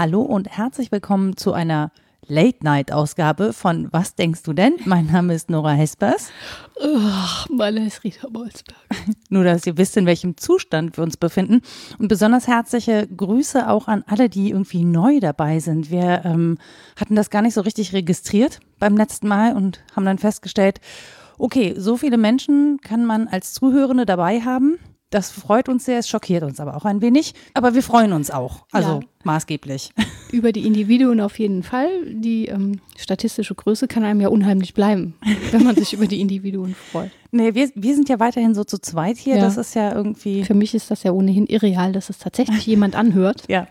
Hallo und herzlich willkommen zu einer Late-Night-Ausgabe von Was denkst du denn? Mein Name ist Nora Hespers. Ach, meine ist Rita Bolzberg. Nur, dass ihr wisst, in welchem Zustand wir uns befinden. Und besonders herzliche Grüße auch an alle, die irgendwie neu dabei sind. Wir ähm, hatten das gar nicht so richtig registriert beim letzten Mal und haben dann festgestellt, okay, so viele Menschen kann man als Zuhörende dabei haben. Das freut uns sehr, es schockiert uns aber auch ein wenig. Aber wir freuen uns auch, also Ja. maßgeblich. Über die Individuen auf jeden Fall. Die ähm, statistische Größe kann einem ja unheimlich bleiben, wenn man sich über die Individuen freut. Nee, wir, wir sind ja weiterhin so zu zweit hier. Ja. Das ist ja irgendwie. Für mich ist das ja ohnehin irreal, dass es tatsächlich jemand anhört. Ja,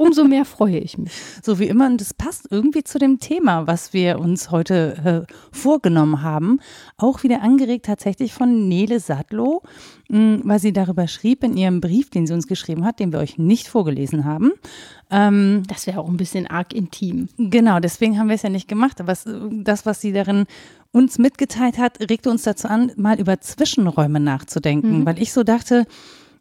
Umso mehr freue ich mich. so wie immer. Und das passt irgendwie zu dem Thema, was wir uns heute äh, vorgenommen haben. Auch wieder angeregt tatsächlich von Nele Sadlow, mh, weil sie darüber schrieb in ihrem Brief, den sie uns geschrieben hat, den wir euch nicht vorgelesen haben. Ähm, Das wäre auch ein bisschen arg intim. Genau, deswegen haben wir es ja nicht gemacht. Aber das, was sie darin uns mitgeteilt hat, regte uns dazu an, mal über Zwischenräume nachzudenken, weil ich so dachte,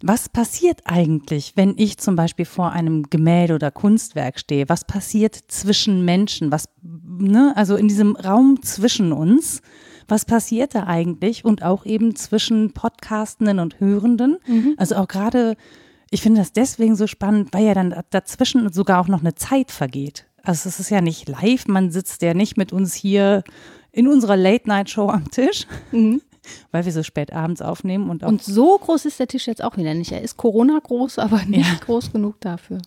was passiert eigentlich, wenn ich zum Beispiel vor einem Gemälde oder Kunstwerk stehe? Was passiert zwischen Menschen? Was, ne, also in diesem Raum zwischen uns? Was passiert da eigentlich? Und auch eben zwischen Podcastenden und Hörenden? Also auch gerade ich finde das deswegen so spannend, weil ja dann dazwischen sogar auch noch eine Zeit vergeht. Also es ist ja nicht live, man sitzt ja nicht mit uns hier in unserer Late-Night-Show am Tisch, weil wir so spät abends aufnehmen und auch Und so groß ist der Tisch jetzt auch wieder nicht. Er ist Corona groß, aber nicht groß genug dafür.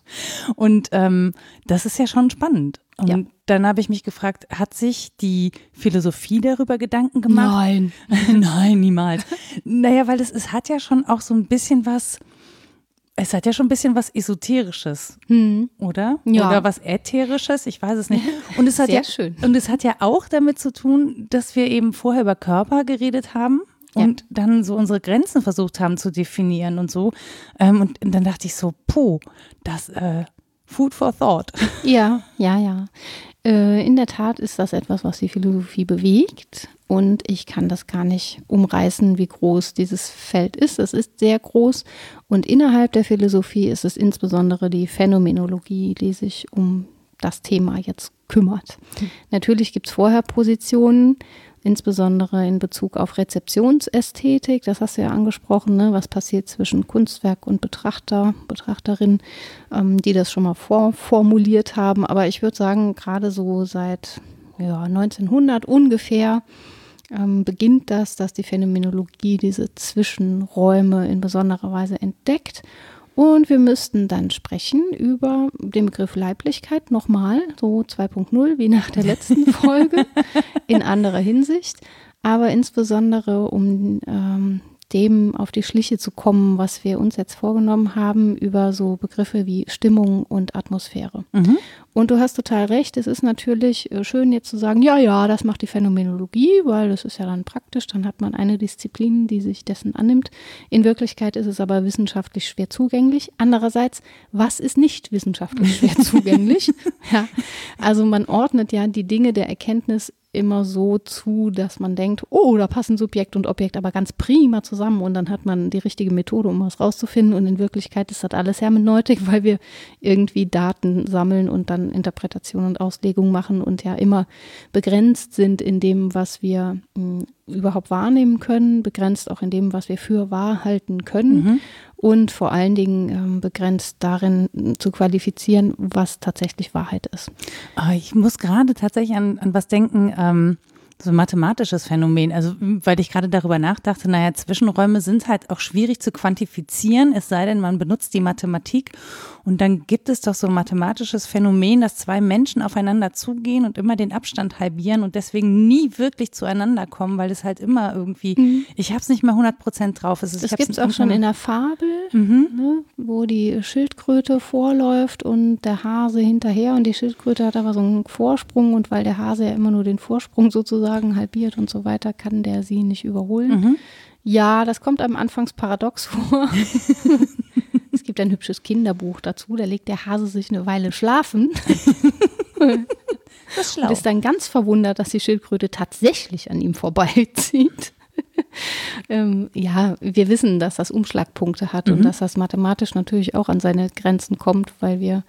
Und ähm, das ist ja schon spannend. Und Ja. dann habe ich mich gefragt, hat sich die Philosophie darüber Gedanken gemacht? Nein. Nein, niemals. naja, weil es, es hat ja schon auch so ein bisschen was, es hat ja schon ein bisschen was Esoterisches, oder? Hm. Ja. Oder was Ätherisches, ich weiß es nicht. Und es hat Sehr ja, schön. Und es hat ja auch damit zu tun, dass wir eben vorher über Körper geredet haben. Ja. Und dann so unsere Grenzen versucht haben zu definieren und so. Ähm, und dann dachte ich so, puh, das äh, Food for Thought. Ja, ja, ja. Äh, in der Tat ist das etwas, was die Philosophie bewegt. Und ich kann das gar nicht umreißen, wie groß dieses Feld ist. Es ist sehr groß. Und innerhalb der Philosophie ist es insbesondere die Phänomenologie, die sich um das Thema jetzt kümmert. Natürlich gibt es vorher Positionen, insbesondere in Bezug auf Rezeptionsästhetik. Das hast du ja angesprochen, ne? was passiert zwischen Kunstwerk und Betrachter, Betrachterin, ähm, die das schon mal vorformuliert haben. Aber ich würde sagen, gerade so seit ja, 1900 ungefähr ähm, beginnt das, dass die Phänomenologie diese Zwischenräume in besonderer Weise entdeckt. Und wir müssten dann sprechen über den Begriff Leiblichkeit nochmal, so 2.0 wie nach der letzten Folge, in anderer Hinsicht, aber insbesondere um ähm, dem auf die Schliche zu kommen, was wir uns jetzt vorgenommen haben, über so Begriffe wie Stimmung und Atmosphäre. Und du hast total recht, es ist natürlich äh, schön jetzt zu sagen, ja, ja, das macht die Phänomenologie, weil das ist ja dann praktisch, dann hat man eine Disziplin, die sich dessen annimmt. In Wirklichkeit ist es aber wissenschaftlich schwer zugänglich. Andererseits, was ist nicht wissenschaftlich schwer zugänglich? ja, also man ordnet ja die Dinge der Erkenntnis immer so zu, dass man denkt, oh, da passen Subjekt und Objekt aber ganz prima zusammen und dann hat man die richtige Methode, um was rauszufinden. Und in Wirklichkeit ist das alles Hermeneutik, weil wir irgendwie Daten sammeln und dann Interpretation und Auslegung machen und ja immer begrenzt sind in dem, was wir mh, überhaupt wahrnehmen können, begrenzt auch in dem, was wir für wahr halten können und vor allen Dingen ähm, begrenzt darin mh, zu qualifizieren, was tatsächlich Wahrheit ist. Ah, Ich muss gerade tatsächlich an, an was denken, ähm, so ein mathematisches Phänomen. Also, weil ich gerade darüber nachdachte, naja, Zwischenräume sind halt auch schwierig zu quantifizieren, es sei denn, man benutzt die Mathematik. Und dann gibt es doch so ein mathematisches Phänomen, dass zwei Menschen aufeinander zugehen und immer den Abstand halbieren und deswegen nie wirklich zueinander kommen, weil es halt immer irgendwie, ich habe es nicht mehr 100 Prozent drauf. Es ist, Das gibt es auch schon in der Fabel, ne, wo die Schildkröte vorläuft und der Hase hinterher und die Schildkröte hat aber so einen Vorsprung und weil der Hase ja immer nur den Vorsprung sozusagen halbiert und so weiter, kann der sie nicht überholen. Ja, das kommt einem anfangs paradox vor. es gibt ein hübsches Kinderbuch dazu, da legt der Hase sich eine Weile schlafen. Das ist schlau. Und ist dann ganz verwundert, dass die Schildkröte tatsächlich an ihm vorbeizieht. ähm, ja, wir wissen, dass das Umschlagpunkte hat mhm. und dass das mathematisch natürlich auch an seine Grenzen kommt, weil wir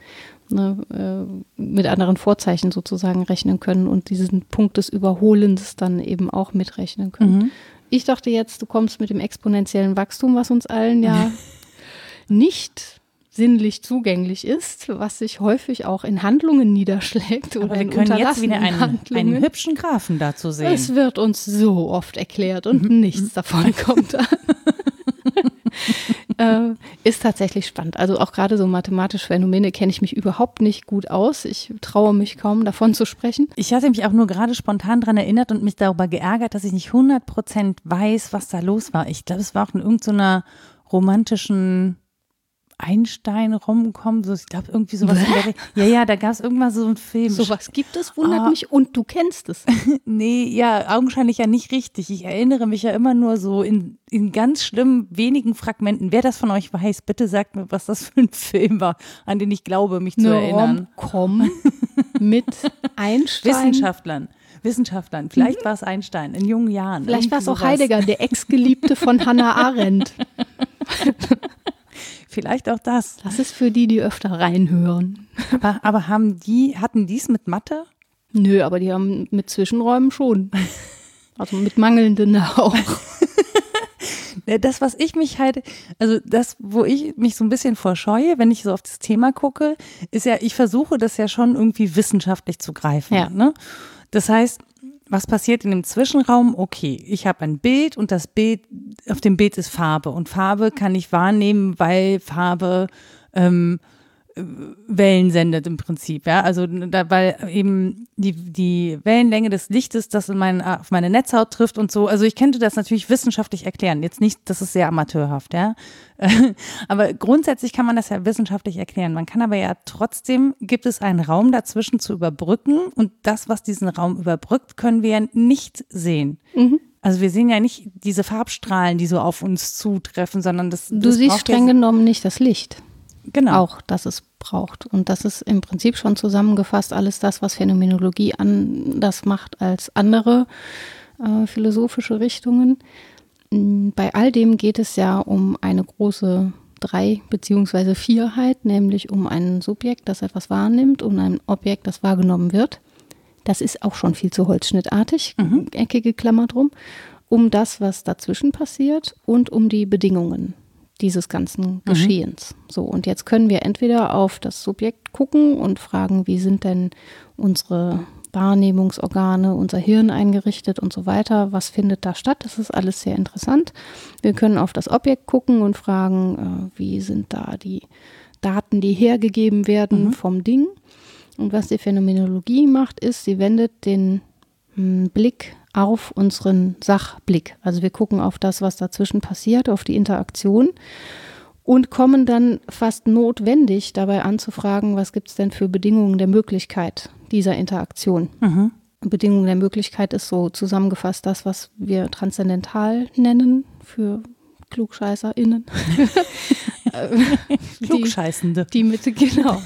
ne, äh, mit anderen Vorzeichen sozusagen rechnen können und diesen Punkt des Überholens dann eben auch mitrechnen können. Mhm. Ich dachte jetzt, du kommst mit dem exponentiellen Wachstum, was uns allen ja nicht sinnlich zugänglich ist, was sich häufig auch in Handlungen niederschlägt oder Aber wir können jetzt wieder einen, einen, hübschen Graphen dazu sehen. Es wird uns so oft erklärt und mhm. nichts davon kommt an. äh, ist tatsächlich spannend. Also auch gerade so mathematische Phänomene kenne ich mich überhaupt nicht gut aus. Ich traue mich kaum davon zu sprechen. Ich hatte mich auch nur gerade spontan daran erinnert und mich darüber geärgert, dass ich nicht 100 Prozent weiß, was da los war. Ich glaube, es war auch in irgendeiner romantischen Einstein rumkommen, so ich glaube irgendwie sowas. ja, ja, da gab es irgendwas so einen Film. Sowas gibt es, wundert ah. mich und du kennst es. nee, ja, augenscheinlich ja nicht richtig. Ich erinnere mich ja immer nur so in, in ganz schlimmen wenigen Fragmenten. Wer das von euch weiß, bitte sagt mir, was das für ein Film war, an den ich glaube, mich zu Eine erinnern. Komm mit Einstein. Wissenschaftlern. Wissenschaftlern. Vielleicht mhm. war es Einstein in jungen Jahren. Vielleicht war es auch Heidegger, der Ex-Geliebte von Hannah Arendt. Vielleicht auch das. Das ist für die, die öfter reinhören. Aber, aber haben die, hatten die es mit Mathe? Nö, aber die haben mit Zwischenräumen schon. Also mit mangelnden auch. Das, was ich mich halt, also das, wo ich mich so ein bisschen vorscheue, wenn ich so auf das Thema gucke, ist ja, ich versuche das ja schon irgendwie wissenschaftlich zu greifen. Ja. Ne? Das heißt, was passiert in dem Zwischenraum? Okay, ich habe ein Bild und das Bild, auf dem Bild ist Farbe und Farbe kann ich wahrnehmen, weil Farbe ähm, Wellen sendet im Prinzip, ja. Also da, weil eben die, die Wellenlänge des Lichtes das in mein, auf meine Netzhaut trifft und so. Also ich könnte das natürlich wissenschaftlich erklären. Jetzt nicht, das ist sehr amateurhaft, ja. aber grundsätzlich kann man das ja wissenschaftlich erklären. Man kann aber ja trotzdem, gibt es einen Raum dazwischen zu überbrücken und das, was diesen Raum überbrückt, können wir ja nicht sehen. Mhm. Also wir sehen ja nicht diese Farbstrahlen, die so auf uns zutreffen, sondern das. Du das siehst streng genommen nicht das Licht genau. auch, dass es braucht. Und das ist im Prinzip schon zusammengefasst alles das, was Phänomenologie anders macht als andere äh, philosophische Richtungen. Mm, bei all dem geht es ja um eine große Drei- bzw. Vierheit, nämlich um ein Subjekt, das etwas wahrnimmt, um ein Objekt, das wahrgenommen wird. Das ist auch schon viel zu holzschnittartig, mhm. eckige Klammer drum, um das, was dazwischen passiert und um die Bedingungen dieses ganzen mhm. Geschehens. Mhm. So, und jetzt können wir entweder auf das Subjekt gucken und fragen, wie sind denn unsere Wahrnehmungsorgane, unser Hirn eingerichtet und so weiter. Was findet da statt? Das ist alles sehr interessant. Wir können auf das Objekt gucken und fragen, äh, wie sind da die Daten, die hergegeben werden mhm. vom Ding. Und was die Phänomenologie macht, ist, sie wendet den hm, Blick auf unseren Sachblick. Also wir gucken auf das, was dazwischen passiert, auf die Interaktion und kommen dann fast notwendig dabei anzufragen, was gibt es denn für Bedingungen der Möglichkeit dieser Interaktion. Mhm. Bedingungen der Möglichkeit ist so zusammengefasst das, was wir transzendental nennen für KlugscheißerInnen. Klugscheißende. Die, die mit, genau.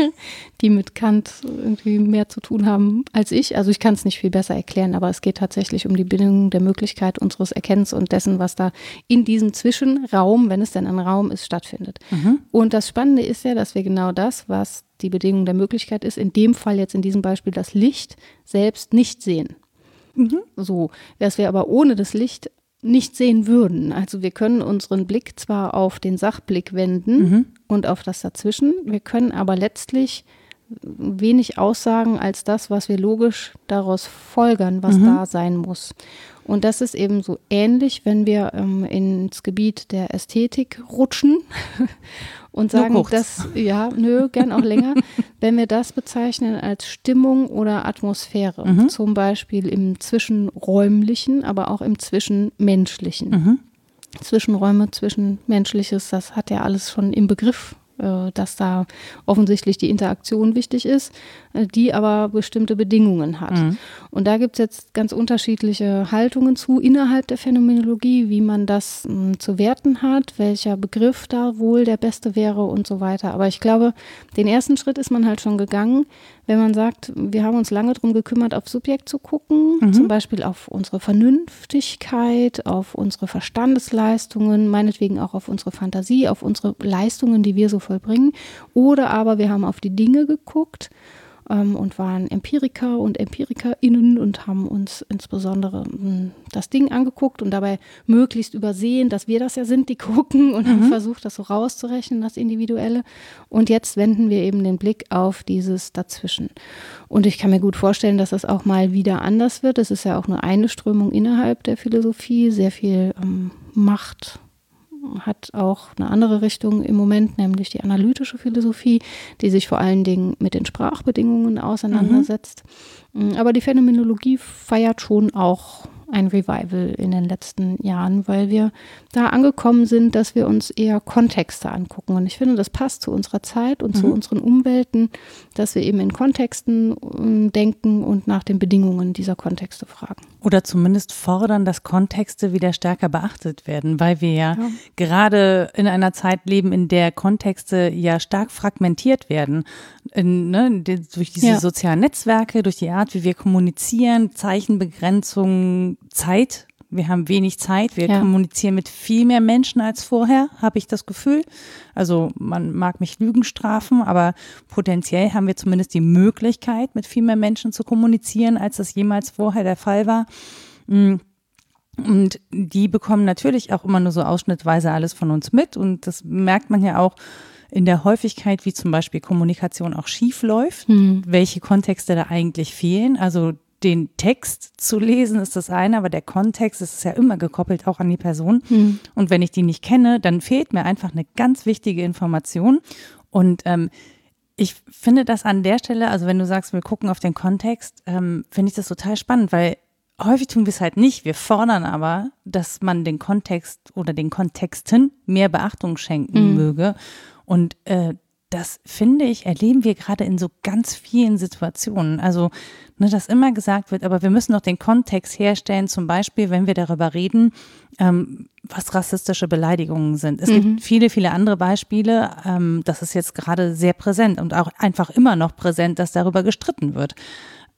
die mit Kant irgendwie mehr zu tun haben als ich. Also ich kann es nicht viel besser erklären, aber es geht tatsächlich um die Bedingung der Möglichkeit unseres Erkennens und dessen, was da in diesem Zwischenraum, wenn es denn ein Raum ist, stattfindet. Mhm. Und das Spannende ist ja, dass wir genau das, was die Bedingung der Möglichkeit ist, in dem Fall jetzt in diesem Beispiel das Licht selbst nicht sehen. Mhm. So, dass wir aber ohne das Licht nicht sehen würden. Also wir können unseren Blick zwar auf den Sachblick wenden mhm. und auf das dazwischen, wir können aber letztlich wenig aussagen als das, was wir logisch daraus folgern, was mhm. da sein muss. Und das ist eben so ähnlich, wenn wir ähm, ins Gebiet der Ästhetik rutschen und sagen, dass, ja, nö, gern auch länger, wenn wir das bezeichnen als Stimmung oder Atmosphäre, mhm. zum Beispiel im Zwischenräumlichen, aber auch im Zwischenmenschlichen. Mhm. Zwischenräume, Zwischenmenschliches, das hat ja alles schon im Begriff dass da offensichtlich die Interaktion wichtig ist, äh, die aber bestimmte Bedingungen hat. Mhm. Und da gibt es jetzt ganz unterschiedliche Haltungen zu innerhalb der Phänomenologie, wie man das mh, hm, zu werten hat, welcher Begriff da wohl der beste wäre und so weiter. Aber ich glaube, den ersten Schritt ist man halt schon gegangen, wenn man sagt, wir haben uns lange darum gekümmert, auf Subjekt zu gucken, mhm. zum Beispiel auf unsere Vernünftigkeit, auf unsere Verstandesleistungen, meinetwegen auch auf unsere Fantasie, auf unsere Leistungen, die wir so vollbringen. Oder aber wir haben auf die Dinge geguckt ähm, und waren Empiriker und EmpirikerInnen und haben uns insbesondere mh, hm, das Ding angeguckt und dabei möglichst übersehen, dass wir das ja sind, die gucken und mhm. haben versucht, das so rauszurechnen, das Individuelle. Und jetzt wenden wir eben den Blick auf dieses Dazwischen. Und ich kann mir gut vorstellen, dass das auch mal wieder anders wird. Es ist ja auch nur eine Strömung innerhalb der Philosophie, sehr viel ähm, Macht hat auch eine andere Richtung im Moment, nämlich die analytische Philosophie, die sich vor allen Dingen mit den Sprachbedingungen auseinandersetzt. Mhm. Aber die Phänomenologie feiert schon auch ein Revival in den letzten Jahren, weil wir da angekommen sind, dass wir uns eher Kontexte angucken. Und ich finde, das passt zu unserer Zeit und mhm. zu unseren Umwelten, dass wir eben in Kontexten ähm, denken und nach den Bedingungen dieser Kontexte fragen. Oder zumindest fordern, dass Kontexte wieder stärker beachtet werden, weil wir ja, ja. gerade in einer Zeit leben, in der Kontexte ja stark fragmentiert werden. In, ne, durch diese ja. sozialen Netzwerke, durch die Art, wie wir kommunizieren, Zeichenbegrenzung, Zeit wir haben wenig Zeit, wir ja. kommunizieren mit viel mehr Menschen als vorher, habe ich das Gefühl. Also man mag mich Lügen strafen, aber potenziell haben wir zumindest die Möglichkeit, mit viel mehr Menschen zu kommunizieren, als das jemals vorher der Fall war. Mm. Und die bekommen natürlich auch immer nur so ausschnittweise alles von uns mit. Und das merkt man ja auch in der Häufigkeit, wie zum Beispiel Kommunikation auch schief läuft, mhm. welche Kontexte da eigentlich fehlen. Also den Text zu lesen ist das eine, aber der Kontext ist ja immer gekoppelt auch an die Person. Mhm. Und wenn ich die nicht kenne, dann fehlt mir einfach eine ganz wichtige Information. Und ähm, ich finde das an der Stelle, also wenn du sagst, wir gucken auf den Kontext, ähm, finde ich das total spannend, weil häufig tun wir es halt nicht. Wir fordern aber, dass man den Kontext oder den Kontexten mehr Beachtung schenken mhm. möge. Und äh, das finde ich, erleben wir gerade in so ganz vielen Situationen. Also, ne, dass immer gesagt wird, aber wir müssen doch den Kontext herstellen, zum Beispiel, wenn wir darüber reden, ähm, was rassistische Beleidigungen sind. Es mhm. gibt viele, viele andere Beispiele. Ähm, das ist jetzt gerade sehr präsent und auch einfach immer noch präsent, dass darüber gestritten wird.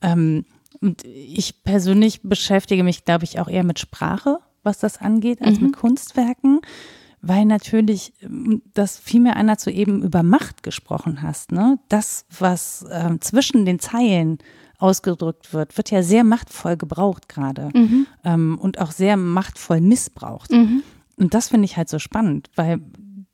Ähm, und ich persönlich beschäftige mich, glaube ich, auch eher mit Sprache, was das angeht, als mhm. mit Kunstwerken weil natürlich ähm, das vielmehr einer zu eben über Macht gesprochen hast. Ne? Das, was ähm, zwischen den Zeilen ausgedrückt wird, wird ja sehr machtvoll gebraucht gerade mhm. ähm, und auch sehr machtvoll missbraucht. Mhm. Und das finde ich halt so spannend, weil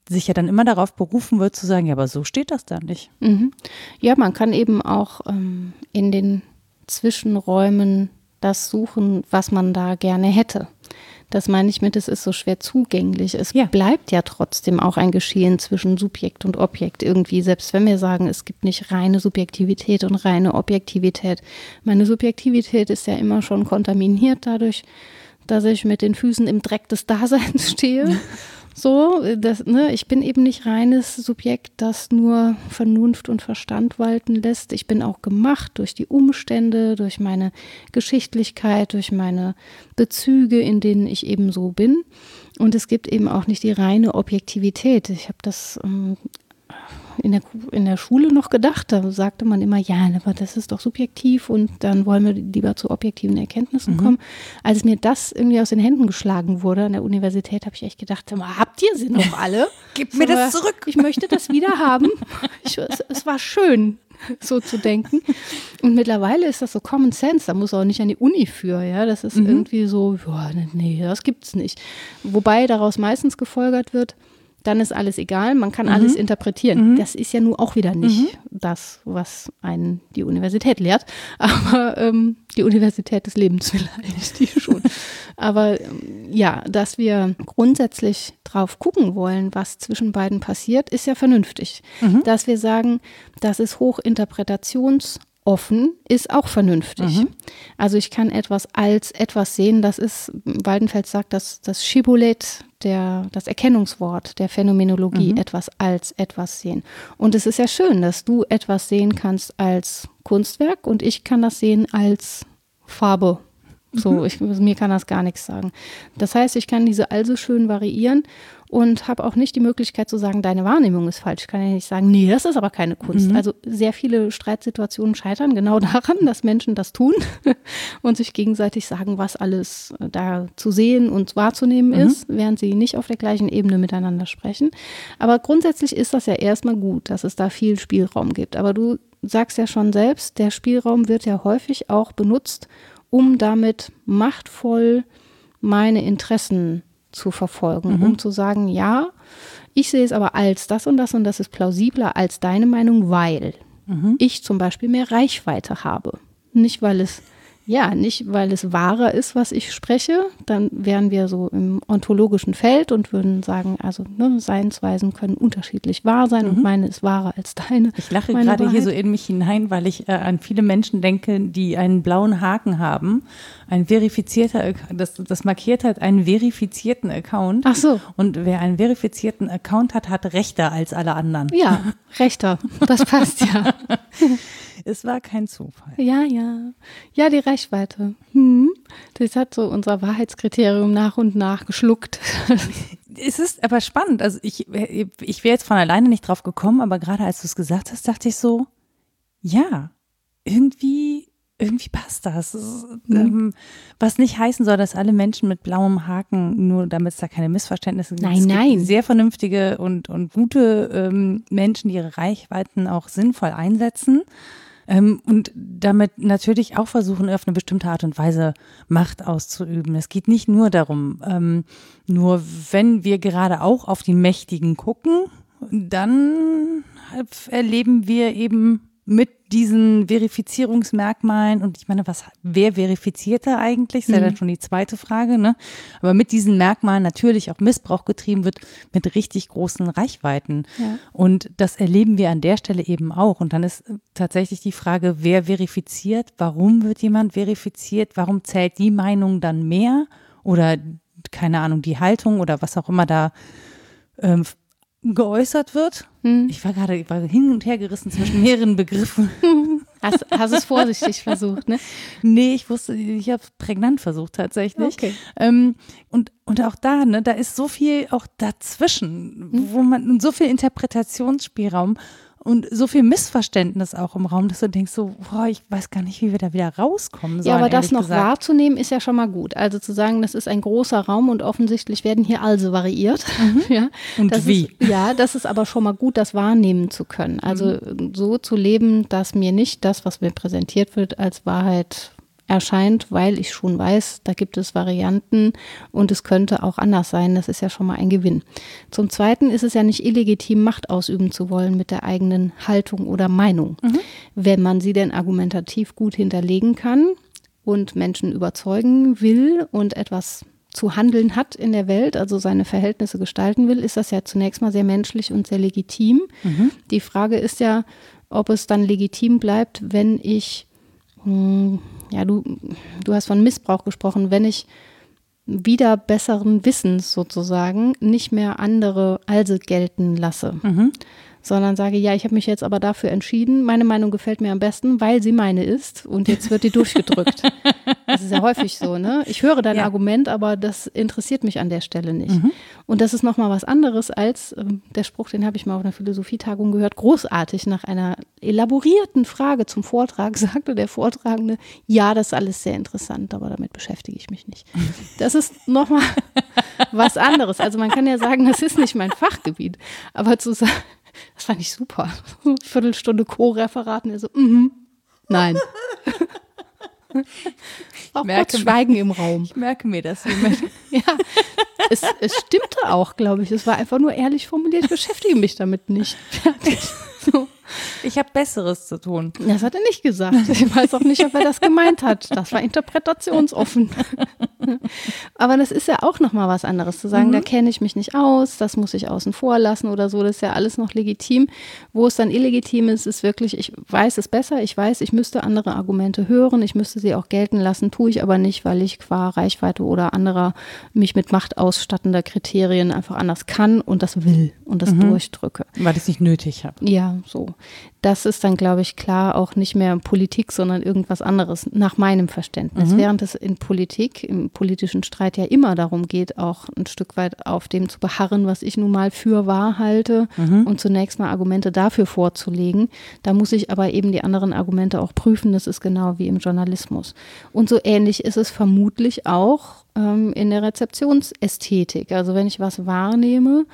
sich ja dann immer darauf berufen wird zu sagen, ja, aber so steht das da nicht. Mhm. Ja, man kann eben auch ähm, in den Zwischenräumen das suchen, was man da gerne hätte. Das meine ich mit, es ist so schwer zugänglich. Es ja. bleibt ja trotzdem auch ein Geschehen zwischen Subjekt und Objekt irgendwie, selbst wenn wir sagen, es gibt nicht reine Subjektivität und reine Objektivität. Meine Subjektivität ist ja immer schon kontaminiert dadurch, dass ich mit den Füßen im Dreck des Daseins stehe. So, das, ne, ich bin eben nicht reines Subjekt, das nur Vernunft und Verstand walten lässt. Ich bin auch gemacht durch die Umstände, durch meine Geschichtlichkeit, durch meine Bezüge, in denen ich eben so bin. Und es gibt eben auch nicht die reine Objektivität. Ich habe das ähm, in der, in der Schule noch gedacht. Da sagte man immer, ja, aber das ist doch subjektiv und dann wollen wir lieber zu objektiven Erkenntnissen mhm. kommen. Als mir das irgendwie aus den Händen geschlagen wurde an der Universität, habe ich echt gedacht, habt ihr sie noch alle? Gib mir das zurück. Ich möchte das wieder haben. Ich, es, es war schön so zu denken. Und mittlerweile ist das so Common Sense, da muss auch nicht an die Uni für, ja. Das ist mhm. irgendwie so, ja, nee, das gibt's nicht. Wobei daraus meistens gefolgert wird, dann ist alles egal, man kann mhm. alles interpretieren. Mhm. Das ist ja nun auch wieder nicht mhm. das, was einen die Universität lehrt, aber ähm, die Universität des Lebens vielleicht, die schon. aber ähm, ja, dass wir grundsätzlich drauf gucken wollen, was zwischen beiden passiert, ist ja vernünftig. Mhm. Dass wir sagen, das ist hochinterpretations- offen ist auch vernünftig. Mhm. Also ich kann etwas als etwas sehen, das ist, Waldenfeld sagt, dass das Schibulet, der, das Erkennungswort der Phänomenologie, mhm. etwas als etwas sehen. Und es ist ja schön, dass du etwas sehen kannst als Kunstwerk und ich kann das sehen als Farbe so, mhm. ich, mir kann das gar nichts sagen. Das heißt, ich kann diese also schön variieren und habe auch nicht die Möglichkeit zu sagen, deine Wahrnehmung ist falsch. Ich kann ja nicht sagen, nee, das ist aber keine Kunst. Mhm. Also sehr viele Streitsituationen scheitern genau daran, dass Menschen das tun und sich gegenseitig sagen, was alles da zu sehen und wahrzunehmen mhm. ist, während sie nicht auf der gleichen Ebene miteinander sprechen. Aber grundsätzlich ist das ja erstmal gut, dass es da viel Spielraum gibt. Aber du sagst ja schon selbst, der Spielraum wird ja häufig auch benutzt, um damit machtvoll meine Interessen zu verfolgen, mhm. um zu sagen, ja, ich sehe es aber als das und das und das ist plausibler als deine Meinung, weil mhm. ich zum Beispiel mehr Reichweite habe. Nicht, weil es ja, nicht, weil es wahrer ist, was ich spreche. Dann wären wir so im ontologischen Feld und würden sagen, also ne, Seinsweisen können unterschiedlich wahr sein mhm. und meine ist wahrer als deine. Ich lache gerade Wahrheit. hier so in mich hinein, weil ich äh, an viele Menschen denke, die einen blauen Haken haben. Ein verifizierter, das, das markiert halt einen verifizierten Account. Ach so. Und wer einen verifizierten Account hat, hat Rechter als alle anderen. Ja, Rechter. Das passt ja. Es war kein Zufall. Ja, ja. Ja, die Reichweite. Hm. Das hat so unser Wahrheitskriterium nach und nach geschluckt. es ist aber spannend. Also ich, ich wäre jetzt von alleine nicht drauf gekommen, aber gerade als du es gesagt hast, dachte ich so, ja, irgendwie irgendwie passt das. Mhm. Ähm, was nicht heißen soll, dass alle Menschen mit blauem Haken, nur damit es da keine Missverständnisse gibt. Nein, nein. Sehr vernünftige und, und gute ähm, Menschen, die ihre Reichweiten auch sinnvoll einsetzen. Ähm, und damit natürlich auch versuchen, auf eine bestimmte Art und Weise Macht auszuüben. Es geht nicht nur darum, ähm, nur wenn wir gerade auch auf die Mächtigen gucken, dann erleben wir eben mit diesen Verifizierungsmerkmalen und ich meine, was, wer verifiziert da eigentlich? Ist ja dann mhm. schon die zweite Frage, ne? Aber mit diesen Merkmalen natürlich auch Missbrauch getrieben wird mit richtig großen Reichweiten. Ja. Und das erleben wir an der Stelle eben auch. Und dann ist tatsächlich die Frage, wer verifiziert? Warum wird jemand verifiziert? Warum zählt die Meinung dann mehr? Oder keine Ahnung, die Haltung oder was auch immer da ähm, geäußert wird. Hm. Ich war gerade hin und her gerissen zwischen mehreren Begriffen. Hast, hast es vorsichtig versucht, ne? Nee, ich wusste, ich habe prägnant versucht tatsächlich. Okay. Ähm, und, und auch da, ne, da ist so viel auch dazwischen, hm. wo man so viel Interpretationsspielraum und so viel Missverständnis auch im Raum, dass du denkst so, boah, ich weiß gar nicht, wie wir da wieder rauskommen sollen. Ja, aber das noch gesagt. wahrzunehmen ist ja schon mal gut. Also zu sagen, das ist ein großer Raum und offensichtlich werden hier also variiert. Mhm. ja, und das wie? Ist, ja, das ist aber schon mal gut, das wahrnehmen zu können. Also mhm. so zu leben, dass mir nicht das, was mir präsentiert wird, als Wahrheit erscheint, weil ich schon weiß, da gibt es Varianten und es könnte auch anders sein. Das ist ja schon mal ein Gewinn. Zum Zweiten ist es ja nicht illegitim, Macht ausüben zu wollen mit der eigenen Haltung oder Meinung, mhm. wenn man sie denn argumentativ gut hinterlegen kann und Menschen überzeugen will und etwas zu handeln hat in der Welt, also seine Verhältnisse gestalten will, ist das ja zunächst mal sehr menschlich und sehr legitim. Mhm. Die Frage ist ja, ob es dann legitim bleibt, wenn ich hm, ja, du, du hast von Missbrauch gesprochen, wenn ich wieder besseren Wissens sozusagen nicht mehr andere also gelten lasse. Mhm sondern sage, ja, ich habe mich jetzt aber dafür entschieden, meine Meinung gefällt mir am besten, weil sie meine ist und jetzt wird die durchgedrückt. das ist ja häufig so, ne? Ich höre dein ja. Argument, aber das interessiert mich an der Stelle nicht. Mhm. Und das ist nochmal was anderes als äh, der Spruch, den habe ich mal auf einer Philosophietagung gehört, großartig nach einer elaborierten Frage zum Vortrag sagte der Vortragende, ja, das ist alles sehr interessant, aber damit beschäftige ich mich nicht. Das ist nochmal was anderes. Also man kann ja sagen, das ist nicht mein Fachgebiet, aber zu sagen, das fand ich super. Viertelstunde Co-Referaten. Er so, mhm. Nein. auch merke, Schweigen im Raum. Ich merke mir das. ja, es, es stimmte auch, glaube ich. Es war einfach nur ehrlich formuliert. Ich beschäftige mich damit nicht. Fertig. So. Ich habe Besseres zu tun. Das hat er nicht gesagt. Ich weiß auch nicht, ob er das gemeint hat. Das war interpretationsoffen. Aber das ist ja auch nochmal was anderes, zu sagen, mhm. da kenne ich mich nicht aus, das muss ich außen vor lassen oder so, das ist ja alles noch legitim. Wo es dann illegitim ist, ist wirklich, ich weiß es besser, ich weiß, ich müsste andere Argumente hören, ich müsste sie auch gelten lassen, tue ich aber nicht, weil ich qua Reichweite oder anderer mich mit Macht ausstattender Kriterien einfach anders kann und das will und das mhm. durchdrücke. Weil ich es nicht nötig habe. Ja, so. Das ist dann, glaube ich, klar auch nicht mehr Politik, sondern irgendwas anderes, nach meinem Verständnis. Mhm. Während es in Politik, im politischen Streit ja immer darum geht, auch ein Stück weit auf dem zu beharren, was ich nun mal für wahr halte mhm. und zunächst mal Argumente dafür vorzulegen. Da muss ich aber eben die anderen Argumente auch prüfen. Das ist genau wie im Journalismus. Und so ähnlich ist es vermutlich auch ähm, in der Rezeptionsästhetik. Also wenn ich was wahrnehme,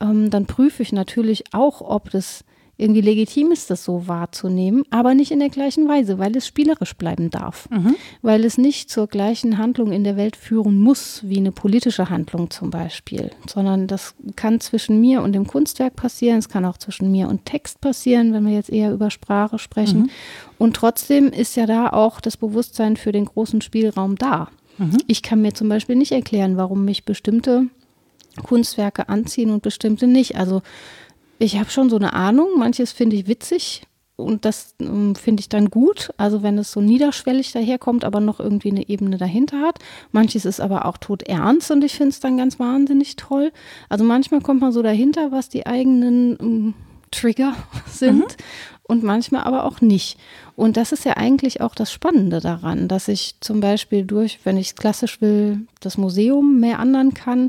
ähm, dann prüfe ich natürlich auch, ob das irgendwie legitim ist, das so wahrzunehmen, aber nicht in der gleichen Weise, weil es spielerisch bleiben darf. Mhm. Weil es nicht zur gleichen Handlung in der Welt führen muss, wie eine politische Handlung zum Beispiel, sondern das kann zwischen mir und dem Kunstwerk passieren, es kann auch zwischen mir und Text passieren, wenn wir jetzt eher über Sprache sprechen. Mhm. Und trotzdem ist ja da auch das Bewusstsein für den großen Spielraum da. Mhm. Ich kann mir zum Beispiel nicht erklären, warum mich bestimmte Kunstwerke anziehen und bestimmte nicht. Also ich habe schon so eine Ahnung, manches finde ich witzig und das ähm, finde ich dann gut. Also wenn es so niederschwellig daherkommt, aber noch irgendwie eine Ebene dahinter hat. Manches ist aber auch tot ernst und ich finde es dann ganz wahnsinnig toll. Also manchmal kommt man so dahinter, was die eigenen ähm, Trigger sind. Mhm. Und manchmal aber auch nicht. Und das ist ja eigentlich auch das Spannende daran, dass ich zum Beispiel durch, wenn ich es klassisch will, das Museum mehr anderen kann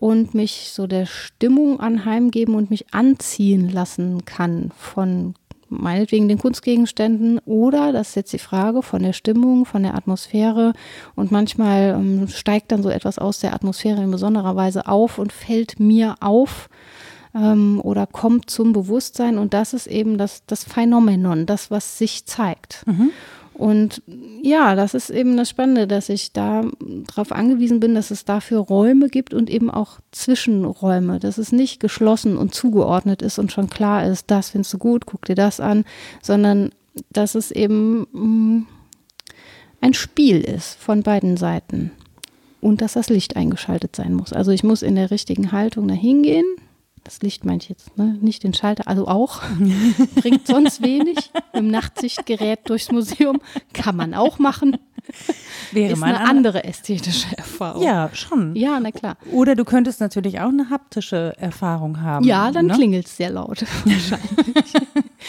und mich so der Stimmung anheimgeben und mich anziehen lassen kann von meinetwegen den Kunstgegenständen oder, das ist jetzt die Frage, von der Stimmung, von der Atmosphäre und manchmal ähm, steigt dann so etwas aus der Atmosphäre in besonderer Weise auf und fällt mir auf ähm, oder kommt zum Bewusstsein und das ist eben das, das Phänomenon, das, was sich zeigt. Mhm. Und ja, das ist eben das Spannende, dass ich da darauf angewiesen bin, dass es dafür Räume gibt und eben auch Zwischenräume, dass es nicht geschlossen und zugeordnet ist und schon klar ist, das findest du gut, guck dir das an, sondern dass es eben mm, ein Spiel ist von beiden Seiten und dass das Licht eingeschaltet sein muss. Also ich muss in der richtigen Haltung dahin gehen, das Licht meine ich jetzt, ne? nicht den Schalter, also auch, bringt sonst wenig. Dem Nachtsichtgerät durchs Museum kann man auch machen. Wäre ist eine andere ästhetische Erfahrung. Ja, schon. Ja, na klar. Oder du könntest natürlich auch eine haptische Erfahrung haben. Ja, dann ne? klingelt es sehr laut. Wahrscheinlich.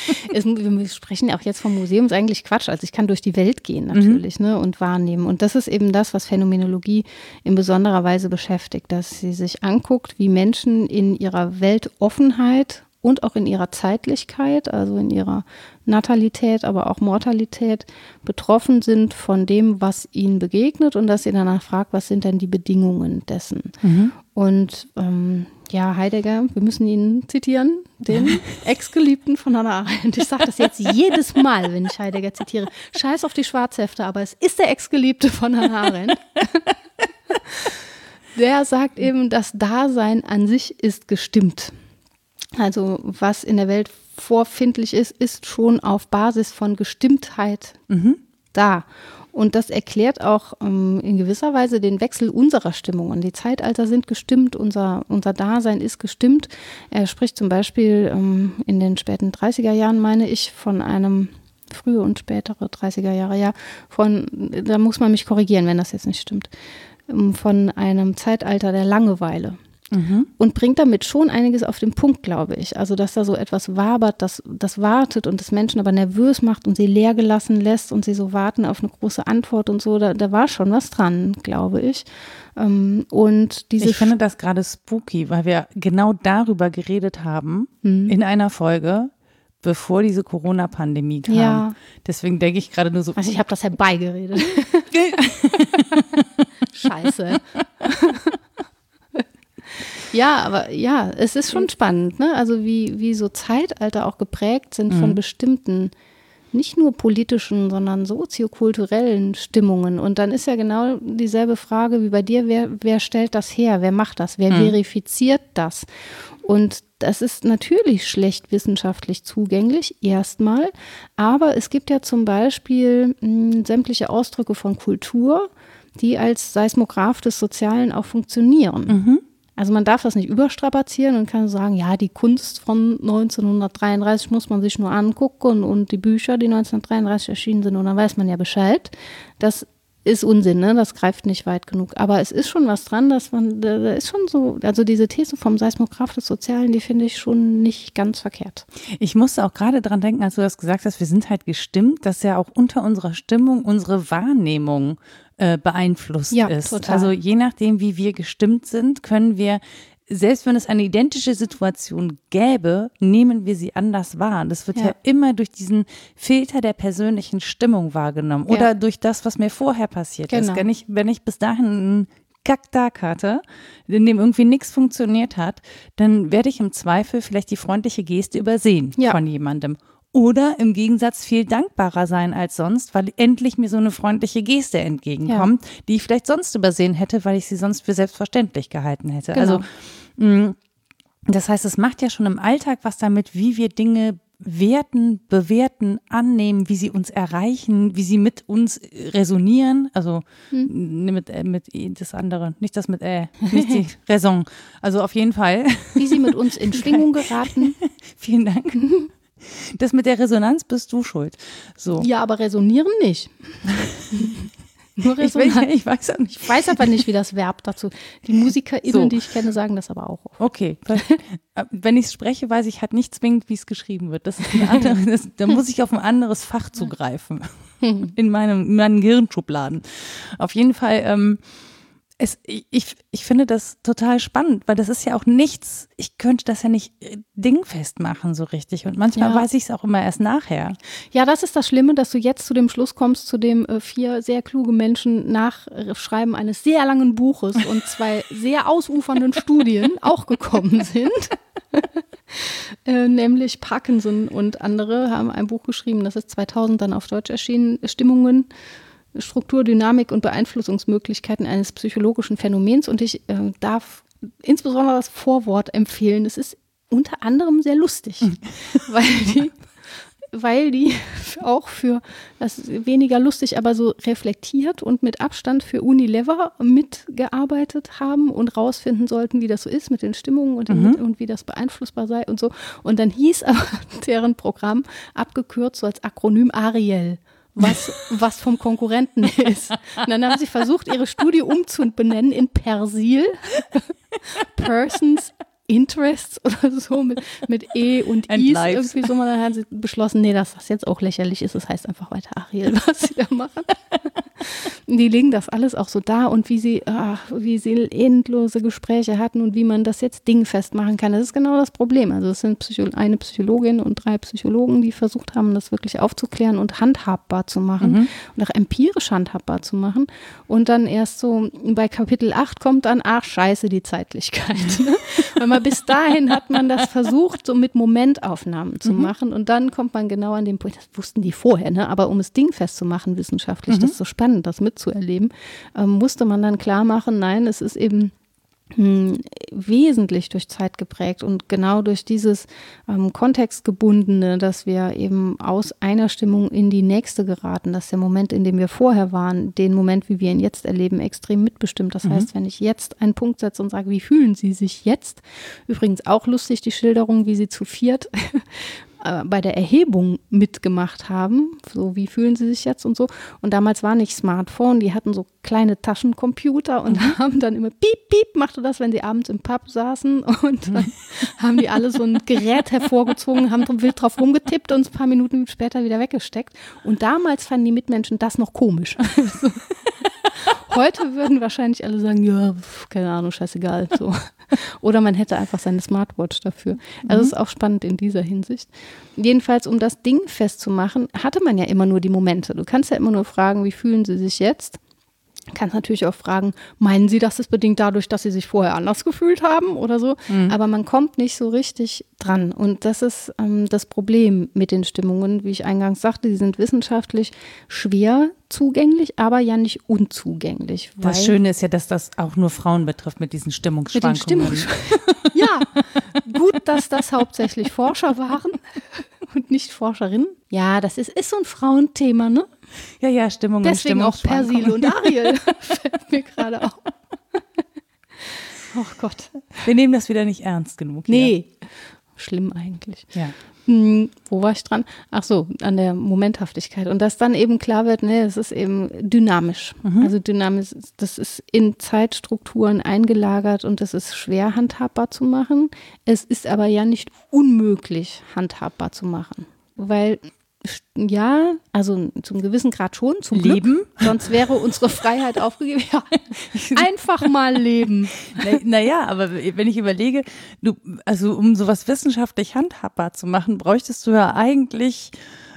es, wir sprechen auch jetzt vom Museum, ist eigentlich Quatsch. Also ich kann durch die Welt gehen natürlich mhm. ne, und wahrnehmen. Und das ist eben das, was Phänomenologie in besonderer Weise beschäftigt, dass sie sich anguckt, wie Menschen in ihrer Weltoffenheit und auch in ihrer Zeitlichkeit, also in ihrer Natalität, aber auch Mortalität betroffen sind von dem, was ihnen begegnet und dass sie danach fragt, was sind denn die Bedingungen dessen. Mhm. Und ähm, ja, Heidegger, wir müssen ihn zitieren, den Ex-Geliebten von Hannah Arendt. Ich sage das jetzt jedes Mal, wenn ich Heidegger zitiere. Scheiß auf die Schwarzhefte, aber es ist der Ex-Geliebte von Hannah Arendt. Der sagt eben, das Dasein an sich ist gestimmt. Also was in der Welt vorfindlich ist, ist schon auf Basis von Gestimmtheit mhm. da. Und das erklärt auch ähm, in gewisser Weise den Wechsel unserer Stimmungen. Die Zeitalter sind gestimmt, unser, unser Dasein ist gestimmt. Er spricht zum Beispiel ähm, in den späten 30er Jahren, meine ich, von einem frühe und spätere 30er Jahre, ja, von, da muss man mich korrigieren, wenn das jetzt nicht stimmt, ähm, von einem Zeitalter der Langeweile. Mhm. Und bringt damit schon einiges auf den Punkt, glaube ich. Also, dass da so etwas wabert, das, das wartet und das Menschen aber nervös macht und sie leer gelassen lässt und sie so warten auf eine große Antwort und so. Da, da war schon was dran, glaube ich. Ähm, und diese ich finde das gerade spooky, weil wir genau darüber geredet haben mhm. in einer Folge, bevor diese Corona-Pandemie kam. Ja. Deswegen denke ich gerade nur so. Also ich habe das herbeigeredet. Scheiße. Ja, aber ja, es ist schon spannend, ne? Also wie, wie so Zeitalter auch geprägt sind von mhm. bestimmten, nicht nur politischen, sondern soziokulturellen Stimmungen. Und dann ist ja genau dieselbe Frage wie bei dir, wer, wer stellt das her? Wer macht das? Wer mhm. verifiziert das? Und das ist natürlich schlecht wissenschaftlich zugänglich, erstmal. Aber es gibt ja zum Beispiel mh, hm, sämtliche Ausdrücke von Kultur, die als Seismograph des Sozialen auch funktionieren. Mhm. Also man darf das nicht überstrapazieren und kann sagen, ja, die Kunst von 1933 muss man sich nur angucken und die Bücher, die 1933 erschienen sind, und dann weiß man ja Bescheid. Das ist Unsinn, ne? Das greift nicht weit genug. Aber es ist schon was dran, dass man, da ist schon so, also diese These vom Seismograph des Sozialen, die finde ich schon nicht ganz verkehrt. Ich musste auch gerade dran denken, als du das gesagt hast, wir sind halt gestimmt, dass ja auch unter unserer Stimmung unsere Wahrnehmung äh, beeinflusst Ja, ist. total. Also je nachdem, wie wir gestimmt sind, können wir selbst wenn es eine identische Situation gäbe, nehmen wir sie anders wahr. Das wird ja, Ja. immer durch diesen Filter der persönlichen Stimmung wahrgenommen Ja. oder durch das, was mir vorher passiert ist. Genau. Wenn ich, wenn ich bis dahin einen Kacktag hatte, in dem irgendwie nichts funktioniert hat, dann werde ich im Zweifel vielleicht die freundliche Geste übersehen Ja. von jemandem. Oder im Gegensatz viel dankbarer sein als sonst, weil endlich mir so eine freundliche Geste entgegenkommt, die ich vielleicht sonst übersehen hätte, weil ich sie sonst für selbstverständlich gehalten hätte. Genau. Also mh, das heißt, es macht ja schon im Alltag was damit, wie wir Dinge werten, bewerten, annehmen, wie sie uns erreichen, wie sie mit uns resonieren. Also Hm. mit, äh, mit das andere, nicht das mit äh, nicht die Raison. Also auf jeden Fall. Wie sie mit uns in Schwingung geraten. Vielen Dank. Das mit der Resonanz bist du schuld. So. Ja, aber resonieren nicht. Nur ich, will, Resonanz. ich weiß nicht. Ich weiß aber nicht, wie das Verb dazu. Die MusikerInnen, So. die ich kenne, sagen das aber auch oft. Okay. Äh, Wenn ich es spreche, weiß ich halt nicht zwingend, wie es geschrieben wird. Das ist eine andere, das, da muss ich auf ein anderes Fach zugreifen. In meinem, in meinen Gehirnschubladen. Auf jeden Fall, ähm, es, ich, ich finde das total spannend, weil das ist ja auch nichts, ich könnte das ja nicht äh, dingfest machen so richtig. Und manchmal Ja. weiß ich es auch immer erst nachher. Ja, das ist das Schlimme, dass du jetzt zu dem Schluss kommst, zu dem äh, vier sehr kluge Menschen nach Schreiben eines sehr langen Buches und zwei sehr ausufernden Studien auch gekommen sind. äh, nämlich Parkinson und andere haben ein Buch geschrieben, das ist 2000 dann auf Deutsch erschienen, Stimmungen, Struktur, Dynamik und Beeinflussungsmöglichkeiten eines psychologischen Phänomens. Und ich äh, darf insbesondere das Vorwort empfehlen. Es ist unter anderem sehr lustig, weil die weil die auch für, das ist weniger lustig, aber so reflektiert und mit Abstand für Unilever mitgearbeitet haben und rausfinden sollten, wie das so ist mit den Stimmungen und, den, und wie das beeinflussbar sei und so. Und dann hieß aber deren Programm abgekürzt so als Akronym Ariel. Was, was vom Konkurrenten ist. Und dann haben sie versucht, ihre Studie umzubenennen in Persil. Persons Interests oder so mit, mit E und lives. irgendwie so. Dann haben sie beschlossen, nee, dass das jetzt auch lächerlich ist. Das heißt einfach weiter Ariel, was sie da machen. Und die legen das alles auch so da und wie sie, ach, wie sie endlose Gespräche hatten und wie man das jetzt dingfest machen kann. Das ist genau das Problem. Also es sind Psycho eine Psychologin und drei Psychologen, die versucht haben, das wirklich aufzuklären und handhabbar zu machen und auch empirisch handhabbar zu machen. Und dann erst so bei Kapitel 8 kommt dann, ach scheiße, die Zeitlichkeit. Weil man bis dahin hat man das versucht, so mit Momentaufnahmen zu machen. Und dann kommt man genau an den Punkt, das wussten die vorher, ne? aber um es dingfest zu machen wissenschaftlich, das ist so spannend, das mitzuerleben, ähm, musste man dann klar machen, nein, es ist eben wesentlich durch Zeit geprägt und genau durch dieses ähm, Kontextgebundene, dass wir eben aus einer Stimmung in die nächste geraten, dass der Moment, in dem wir vorher waren, den Moment, wie wir ihn jetzt erleben, extrem mitbestimmt. Das heißt, wenn ich jetzt einen Punkt setze und sage, wie fühlen Sie sich jetzt? Übrigens auch lustig die Schilderung, wie sie zu viert äh, bei der Erhebung mitgemacht haben. So, wie fühlen sie sich jetzt und so. Und damals war nicht Smartphone, die hatten so kleine Taschencomputer und haben dann immer piep, piep, machte das, wenn sie abends im Pub saßen. Und dann haben die alle so ein Gerät hervorgezogen, haben wild drauf rumgetippt und es ein paar Minuten später wieder weggesteckt. Und damals fanden die Mitmenschen das noch komisch. Heute würden wahrscheinlich alle sagen, ja, pf, keine Ahnung, scheißegal. So. Oder man hätte einfach seine Smartwatch dafür. Also es ist auch spannend in dieser Hinsicht. Jedenfalls, um das Ding festzumachen, hatte man ja immer nur die Momente. Du kannst ja immer nur fragen, wie fühlen sie sich jetzt? Kannst natürlich auch fragen, meinen Sie, das ist bedingt dadurch, dass Sie sich vorher anders gefühlt haben oder so? Aber man kommt nicht so richtig dran. Und das ist ähm, das Problem mit den Stimmungen. Wie ich eingangs sagte, die sind wissenschaftlich schwer zugänglich, aber ja nicht unzugänglich. Das Schöne ist ja, dass das auch nur Frauen betrifft mit diesen mit den Stimmungsschwankungen. Stimmungs Ja, gut, dass das hauptsächlich Forscher waren und nicht Forscherinnen. Ja, das ist, ist so ein Frauenthema, ne? Ja, ja, Stimmung Deswegen und auch Persil und Ariel fällt mir gerade auf. Oh Gott. Wir nehmen das wieder nicht ernst genug. Hier. Nee, schlimm eigentlich. Ja. Hm, wo war ich dran? Ach so, an der Momenthaftigkeit. Und dass dann eben klar wird, ne, es ist eben dynamisch. Also dynamisch, das ist in Zeitstrukturen eingelagert und das ist schwer handhabbar zu machen. Es ist aber ja nicht unmöglich handhabbar zu machen. Weil ja, also zum gewissen Grad schon, zum Leben? Glück. Sonst wäre unsere Freiheit aufgegeben. Ja, einfach mal leben. Naja, na ja, aber wenn ich überlege, du, also um sowas wissenschaftlich handhabbar zu machen, bräuchtest du ja eigentlich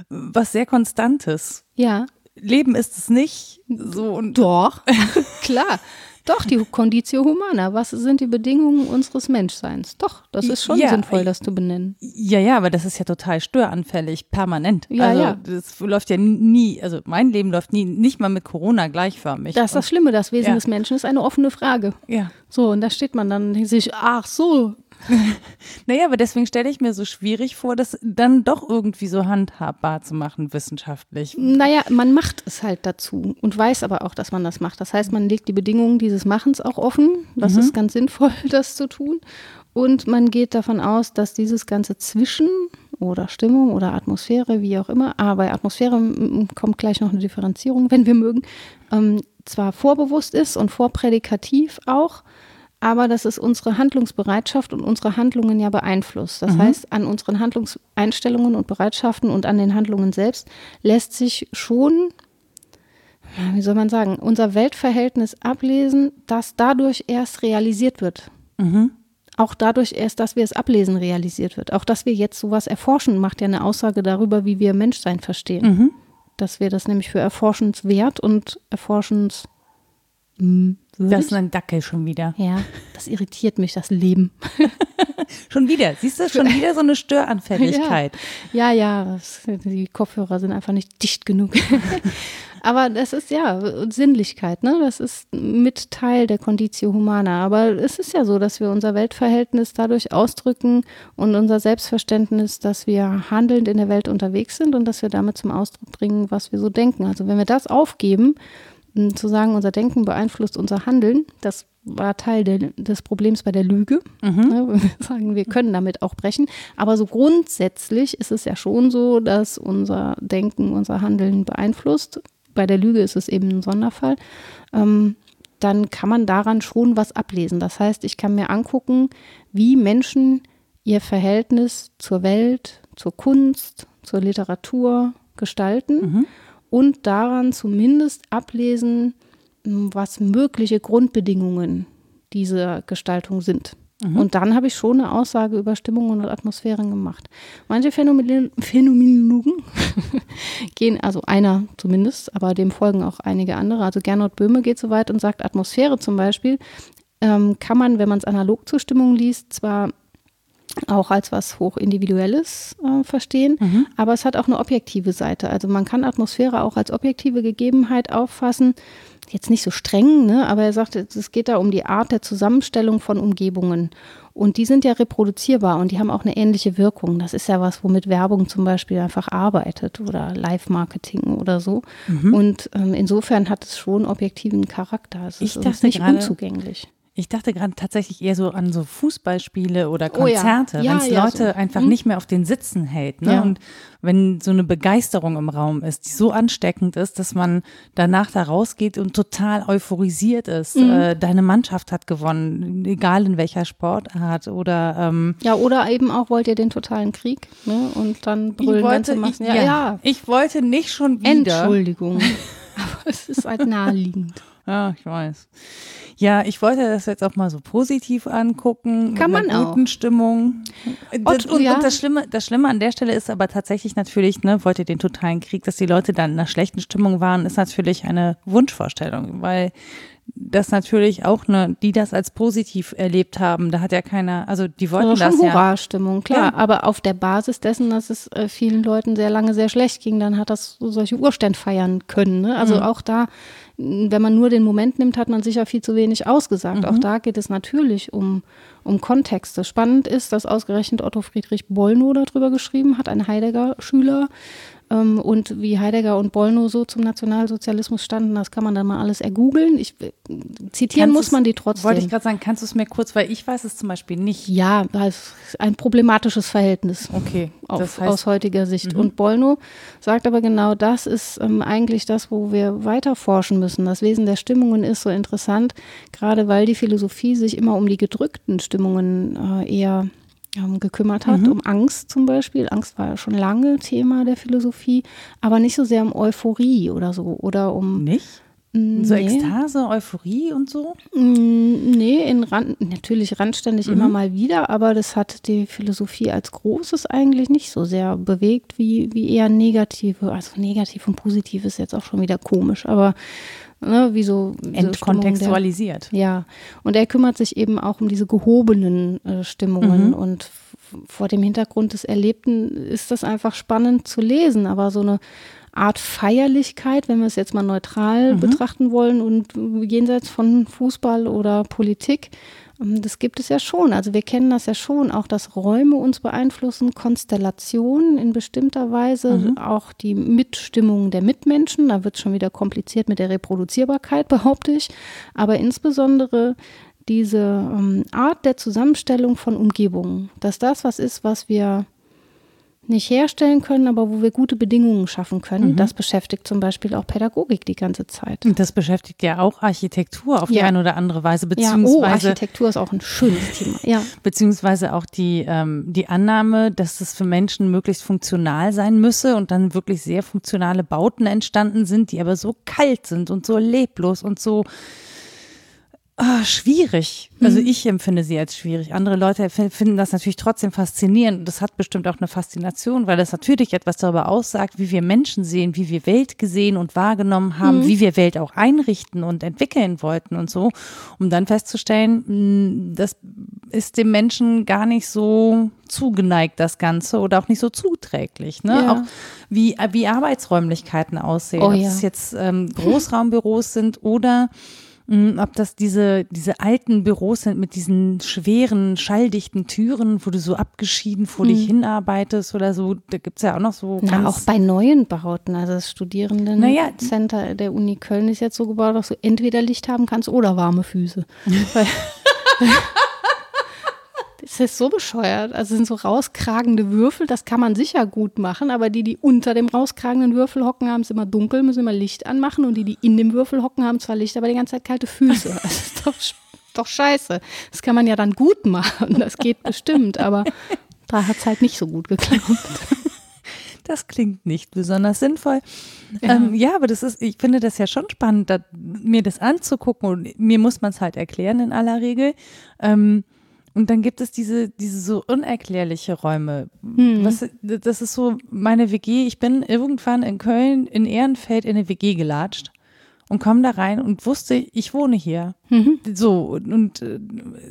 was sehr Konstantes. Ja, Leben ist es nicht. So und Doch, klar. Doch, die Conditio Humana. Was sind die Bedingungen unseres Menschseins? Doch, das ist schon Ja, sinnvoll, ich- das zu benennen. ja, ja, aber das ist ja total störanfällig, permanent. Ja, also ja. das läuft ja nie, also mein Leben läuft nie, nicht mal mit Corona gleichförmig. Das ist das Schlimme. Das Wesen Ja. des Menschen ist eine offene Frage. ja. So, und da steht man dann und denkt sich, ach so. Naja, aber deswegen stelle ich mir so schwierig vor, das dann doch irgendwie so handhabbar zu machen, wissenschaftlich. Naja, man macht es halt dazu und weiß aber auch, dass man das macht. Das heißt, man legt die Bedingungen dieses Machens auch offen. Das ist ganz sinnvoll, das zu tun. Und man geht davon aus, dass dieses ganze Zwischen oder Stimmung oder Atmosphäre, wie auch immer, aber bei Atmosphäre mm, kommt gleich noch eine Differenzierung, wenn wir mögen, ähm, zwar vorbewusst ist und vorprädikativ auch, aber dass es unsere Handlungsbereitschaft und unsere Handlungen ja beeinflusst. Das heißt, an unseren Handlungseinstellungen und Bereitschaften und an den Handlungen selbst lässt sich schon, wie soll man sagen, unser Weltverhältnis ablesen, das dadurch erst realisiert wird. Auch dadurch erst, dass wir es ablesen, realisiert wird. Auch dass wir jetzt sowas erforschen, macht ja eine Aussage darüber, wie wir Menschsein verstehen. Dass wir das nämlich für erforschenswert und erforschens mh, Das ist ein Dackel schon wieder. Ja, das irritiert mich, das Leben. Schon wieder. Siehst du, schon wieder so eine Störanfälligkeit. Ja, ja, das, die Kopfhörer sind einfach nicht dicht genug. Aber das ist ja Sinnlichkeit, ne? Das ist mit Teil der Conditio Humana. Aber es ist ja so, dass wir unser Weltverhältnis dadurch ausdrücken und unser Selbstverständnis, dass wir handelnd in der Welt unterwegs sind und dass wir damit zum Ausdruck bringen, was wir so denken. Also wenn wir das aufgeben, zu sagen, unser Denken beeinflusst unser Handeln, das war Teil der, des Problems bei der Lüge. Ne, wenn wir sagen, wir können damit auch brechen. Aber so grundsätzlich ist es ja schon so, dass unser Denken unser Handeln beeinflusst. Bei der Lüge ist es eben ein Sonderfall. Ähm, dann kann man daran schon was ablesen. Das heißt, ich kann mir angucken, wie Menschen ihr Verhältnis zur Welt, zur Kunst, zur Literatur gestalten und daran zumindest ablesen, was mögliche Grundbedingungen dieser Gestaltung sind. Und dann habe ich schon eine Aussage über Stimmungen und Atmosphären gemacht. Manche Phänomen Phänomenologen gehen, also einer zumindest, aber dem folgen auch einige andere. Also Gernot Böhme geht so weit und sagt, Atmosphäre zum Beispiel ähm, kann man, wenn man es analog zur Stimmung liest, zwar auch als was hochindividuelles äh, verstehen, aber es hat auch eine objektive Seite. Also man kann Atmosphäre auch als objektive Gegebenheit auffassen. Jetzt nicht so streng, ne? aber er sagt, es geht da um die Art der Zusammenstellung von Umgebungen. Und die sind ja reproduzierbar und die haben auch eine ähnliche Wirkung. Das ist ja was, womit Werbung zum Beispiel einfach arbeitet oder Live-Marketing oder so. Und ähm, insofern hat es schon objektiven Charakter. Es Ich ist, dachte nicht gerade- unzugänglich. Ich dachte gerade tatsächlich eher so an so Fußballspiele oder Oh ja. Konzerte, Ja, wenn es ja, Leute so. einfach Hm. nicht mehr auf den Sitzen hält. Ne? Und wenn so eine Begeisterung im Raum ist, die so ansteckend ist, dass man danach da rausgeht und total euphorisiert ist. Mhm. Äh, deine Mannschaft hat gewonnen, egal in welcher Sportart oder ähm, Ja, oder eben auch wollt ihr den totalen Krieg ne? und dann brüllen ganze Massen. ich, Ja, ja. ich wollte nicht schon wieder. Entschuldigung. Aber es ist halt naheliegend. Ja, ich weiß. Ja, ich wollte das jetzt auch mal so positiv angucken. Kann mit einer man auch. guten Stimmung. Das, und, ja. und das Schlimme, das Schlimme an der Stelle ist aber tatsächlich natürlich, ne, wollte den totalen Krieg, dass die Leute dann in einer schlechten Stimmung waren, ist natürlich eine Wunschvorstellung, weil das natürlich auch ne, die das als positiv erlebt haben, da hat ja keiner, also die wollten Also das schon ja. Hurra-Stimmung, klar. Ja. Aber auf der Basis dessen, dass es äh, vielen Leuten sehr lange sehr schlecht ging, dann hat das so solche Urstände feiern können. Ne? Also auch da, wenn man nur den Moment nimmt, hat man sicher viel zu wenig ausgesagt. Auch da geht es natürlich um, um Kontexte. Spannend ist, dass ausgerechnet Otto Friedrich Bollnow darüber geschrieben hat, ein Heidegger-Schüler, und wie Heidegger und Bollnow so zum Nationalsozialismus standen, das kann man dann mal alles ergoogeln. Ich, äh, zitieren Kannst muss man die trotzdem. Wollte ich gerade sagen, kannst du es mir kurz, weil ich weiß es zum Beispiel nicht. Ja, das ist ein problematisches Verhältnis. Okay, auf, aus heutiger Sicht. Mhm. Und Bollnow sagt aber genau, das ist ähm, eigentlich das, wo wir weiter forschen müssen. Das Wesen der Stimmungen ist so interessant, gerade weil die Philosophie sich immer um die gedrückten Stimmungen äh, eher ähm, gekümmert hat, Mhm. um Angst zum Beispiel. Angst war ja schon lange Thema der Philosophie, aber nicht so sehr um Euphorie oder so oder um nicht? So nee. Ekstase, Euphorie und so? Mm, Nee, in Rand, natürlich randständig immer Mhm. mal wieder, aber das hat die Philosophie als Großes eigentlich nicht so sehr bewegt, wie, wie eher negative. Also negativ und positiv ist jetzt auch schon wieder komisch, aber ne, wie so. der- Entkontextualisiert. ja, und er kümmert sich eben auch um diese gehobenen äh, Stimmungen Mhm. und vor dem Hintergrund des Erlebten ist das einfach spannend zu lesen, aber so eine Art Feierlichkeit, wenn wir es jetzt mal neutral Mhm. betrachten wollen und jenseits von Fußball oder Politik, das gibt es ja schon. Also wir kennen das ja schon, auch dass Räume uns beeinflussen, Konstellationen in bestimmter Weise, Mhm. auch die Mitstimmung der Mitmenschen. Da wird es schon wieder kompliziert mit der Reproduzierbarkeit, behaupte ich. Aber insbesondere diese ähm, Art der Zusammenstellung von Umgebungen, dass das was ist, was wir nicht herstellen können, aber wo wir gute Bedingungen schaffen können, Mhm. das beschäftigt zum Beispiel auch Pädagogik die ganze Zeit. Und das beschäftigt ja auch Architektur auf die Ja. eine oder andere Weise, Ja, oh, beziehungsweise, Architektur ist auch ein schönes Thema. Ja, beziehungsweise auch die, ähm, die Annahme, dass es für Menschen möglichst funktional sein müsse und dann wirklich sehr funktionale Bauten entstanden sind, die aber so kalt sind und so leblos und so ah, schwierig. Also Mhm. ich empfinde sie als schwierig. Andere Leute finden das natürlich trotzdem faszinierend. Und Das hat bestimmt auch eine Faszination, weil das natürlich etwas darüber aussagt, wie wir Menschen sehen, wie wir Welt gesehen und wahrgenommen haben, Mhm. wie wir Welt auch einrichten und entwickeln wollten und so, um dann festzustellen, mh, das ist dem Menschen gar nicht so zugeneigt, das Ganze, oder auch nicht so zuträglich. Ne? Ja. Auch wie, wie Arbeitsräumlichkeiten aussehen. Oh Ob ja. es jetzt ähm, Großraumbüros sind oder ob das diese, diese alten Büros sind mit diesen schweren, schalldichten Türen, wo du so abgeschieden vor dich hinarbeitest oder so. Da gibt's ja auch noch so Na, auch bei neuen Bauten, also das Naja. Studierendencenter der Uni Köln ist jetzt so gebaut, dass du entweder Licht haben kannst oder warme Füße. Das ist so bescheuert. Also es sind so rauskragende Würfel, das kann man sicher gut machen, aber die, die unter dem rauskragenden Würfel hocken, haben es immer dunkel, müssen immer Licht anmachen und die, die in dem Würfel hocken, haben zwar Licht, aber die ganze Zeit kalte Füße. Das ist doch, doch scheiße. Das kann man ja dann gut machen, das geht bestimmt, aber da hat es halt nicht so gut geklappt. Das klingt nicht besonders sinnvoll. Ja. Ähm, ja, aber das ist, ich finde das ja schon spannend, da, mir das anzugucken und mir muss man es halt erklären in aller Regel. Ähm, und dann gibt es diese, diese so unerklärliche Räume. Hm. Was, das ist so meine WG. Ich bin irgendwann in Köln in Ehrenfeld in eine WG gelatscht und komme da rein und wusste, ich wohne hier. Mhm. So, und, und äh,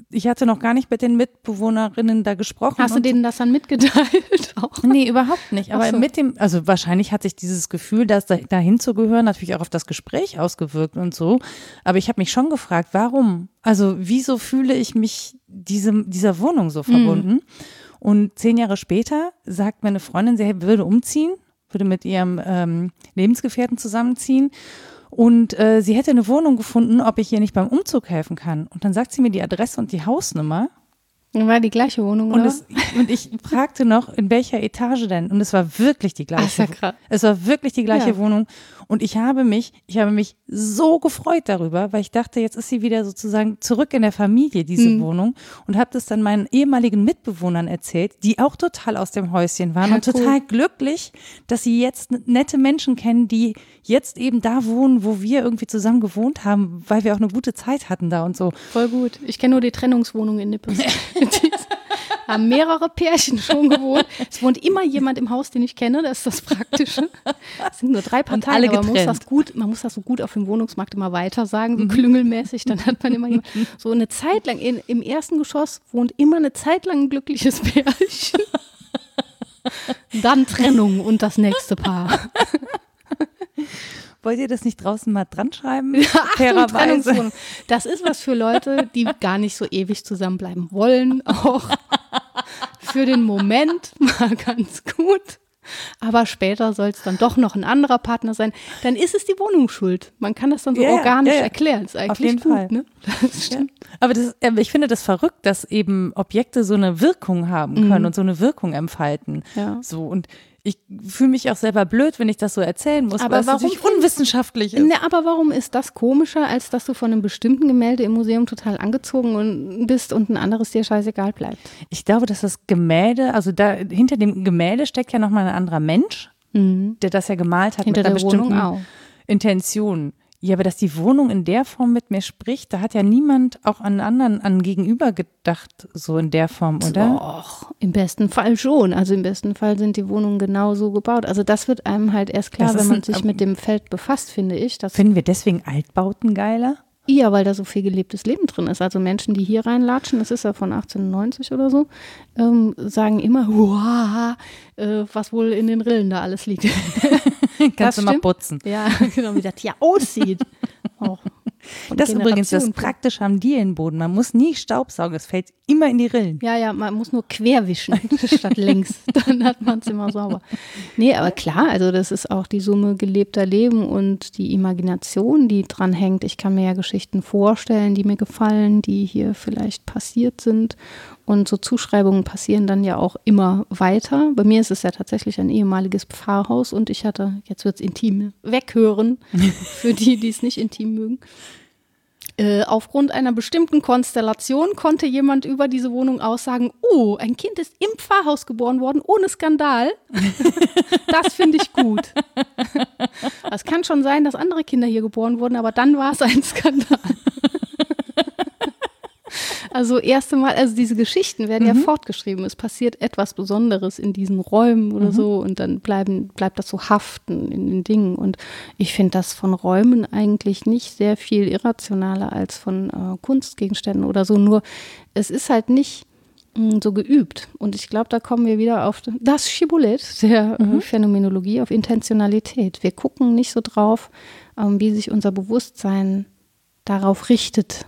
ich hatte noch gar nicht mit den Mitbewohnerinnen da gesprochen. Hast du denen das dann mitgeteilt? Auch? Nee, überhaupt nicht. Aber so. mit dem, also wahrscheinlich hat sich dieses Gefühl, dass da, dahin zu gehören, natürlich auch auf das Gespräch ausgewirkt und so. Aber ich habe mich schon gefragt, warum? Also wieso fühle ich mich diesem, dieser Wohnung so verbunden? Und zehn Jahre später sagt meine Freundin, sie würde umziehen, würde mit ihrem ähm, Lebensgefährten zusammenziehen. Und äh, sie hätte eine Wohnung gefunden, ob ich ihr nicht beim Umzug helfen kann. Und dann sagt sie mir die Adresse und die Hausnummer. War die gleiche Wohnung, Und, oder? es, und ich fragte noch, in welcher Etage denn? Und es war wirklich die gleiche. Ach, ja krass. Es war wirklich die gleiche Ja. Wohnung. Und ich habe mich, ich habe mich so gefreut darüber, weil ich dachte, jetzt ist sie wieder sozusagen zurück in der Familie, diese Mhm. Wohnung. Und habe das dann meinen ehemaligen Mitbewohnern erzählt, die auch total aus dem Häuschen waren Ja, und cool. total glücklich, dass sie jetzt nette Menschen kennen, die jetzt eben da wohnen, wo wir irgendwie zusammen gewohnt haben, weil wir auch eine gute Zeit hatten da und so. Voll gut. Ich kenne nur die Trennungswohnung in Nippes. Haben mehrere Pärchen schon gewohnt. Es wohnt immer jemand im Haus, den ich kenne, das ist das Praktische. Es sind nur drei Parteien, alle aber man muss, das gut, man muss das so gut auf dem Wohnungsmarkt immer weiter sagen, so klüngelmäßig, dann hat man immer jemand. So eine Zeit lang, in, im ersten Geschoss wohnt immer eine Zeit lang ein glückliches Pärchen. Dann Trennung und das nächste Paar. Wollt ihr das nicht draußen mal dran schreiben? Trennungswohnung. Das ist was für Leute, die gar nicht so ewig zusammenbleiben wollen. Auch für den Moment mal ganz gut. aber später soll es dann doch noch ein anderer Partner sein, dann ist es die Wohnung schuld. Man kann das dann so ja, organisch ja, ja. erklären. Ist eigentlich Auf jeden gut, Fall. Ne? Das stimmt. Aber das, ich finde das verrückt, dass eben Objekte so eine Wirkung haben können mhm. und so eine Wirkung entfalten. Ja. So und ich fühle mich auch selber blöd, wenn ich das so erzählen muss, aber warum, es unwissenschaftlich ist. Ne, aber warum ist das komischer, als dass du von einem bestimmten Gemälde im Museum total angezogen bist und ein anderes dir scheißegal bleibt? Ich glaube, dass das Gemälde, also da hinter dem Gemälde steckt ja nochmal ein anderer Mensch, mhm. der das ja gemalt hat hinter mit einer bestimmten Intention. Ja, aber dass die Wohnung in der Form mit mir spricht, da hat ja niemand auch an anderen, an Gegenüber gedacht, so in der Form, oder? Doch, im besten Fall schon. Also im besten Fall sind die Wohnungen genau so gebaut. Also das wird einem halt erst klar, wenn man ein, sich mit dem Feld befasst, finde ich. finden wir deswegen Altbauten geiler? Ja, weil da so viel gelebtes Leben drin ist. Also Menschen, die hier reinlatschen, das ist ja von 1890 oder so, ähm, sagen immer, wow, äh, was wohl in den Rillen da alles liegt. Kannst du mal putzen. Ja, genau, wie das hier aussieht. Auch das ist übrigens das Praktische am Dielenboden. Man muss nie Staubsaugen, es fällt immer in die Rillen. Ja, ja, man muss nur querwischen statt längs. Dann hat man es immer sauber. Nee, aber klar, also das ist auch die Summe gelebter Leben und die Imagination, die dran hängt. Ich kann mir ja Geschichten vorstellen, die mir gefallen, die hier vielleicht passiert sind. Und so Zuschreibungen passieren dann ja auch immer weiter. Bei mir ist es ja tatsächlich ein ehemaliges Pfarrhaus und ich hatte, jetzt wird es intim, weghören für die, die es nicht intim mögen. Äh, aufgrund einer bestimmten Konstellation konnte jemand über diese Wohnung aussagen, oh, ein Kind ist im Pfarrhaus geboren worden, ohne Skandal. das finde ich gut. Es kann schon sein, dass andere Kinder hier geboren wurden, aber dann war es ein Skandal. Also erste Mal, also diese Geschichten werden mhm. ja fortgeschrieben. Es passiert etwas Besonderes in diesen Räumen oder mhm. so und dann bleiben, bleibt das so haften in den Dingen. Und ich finde das von Räumen eigentlich nicht sehr viel irrationaler als von äh, Kunstgegenständen oder so. Nur es ist halt nicht mh, hm, so geübt. Und ich glaube, da kommen wir wieder auf das Schibbolett der äh, mhm. Phänomenologie, auf Intentionalität. Wir gucken nicht so drauf, ähm, wie sich unser Bewusstsein darauf richtet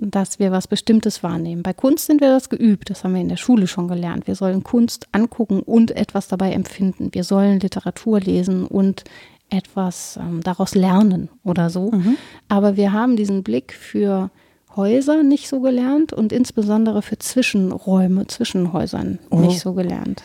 dass wir was Bestimmtes wahrnehmen. Bei Kunst sind wir das geübt, das haben wir in der Schule schon gelernt. Wir sollen Kunst angucken und etwas dabei empfinden. Wir sollen Literatur lesen und etwas ähm, daraus lernen oder so. Mhm. Aber wir haben diesen Blick für Häuser nicht so gelernt und insbesondere für Zwischenräume zwischen Häusern oh. nicht so gelernt.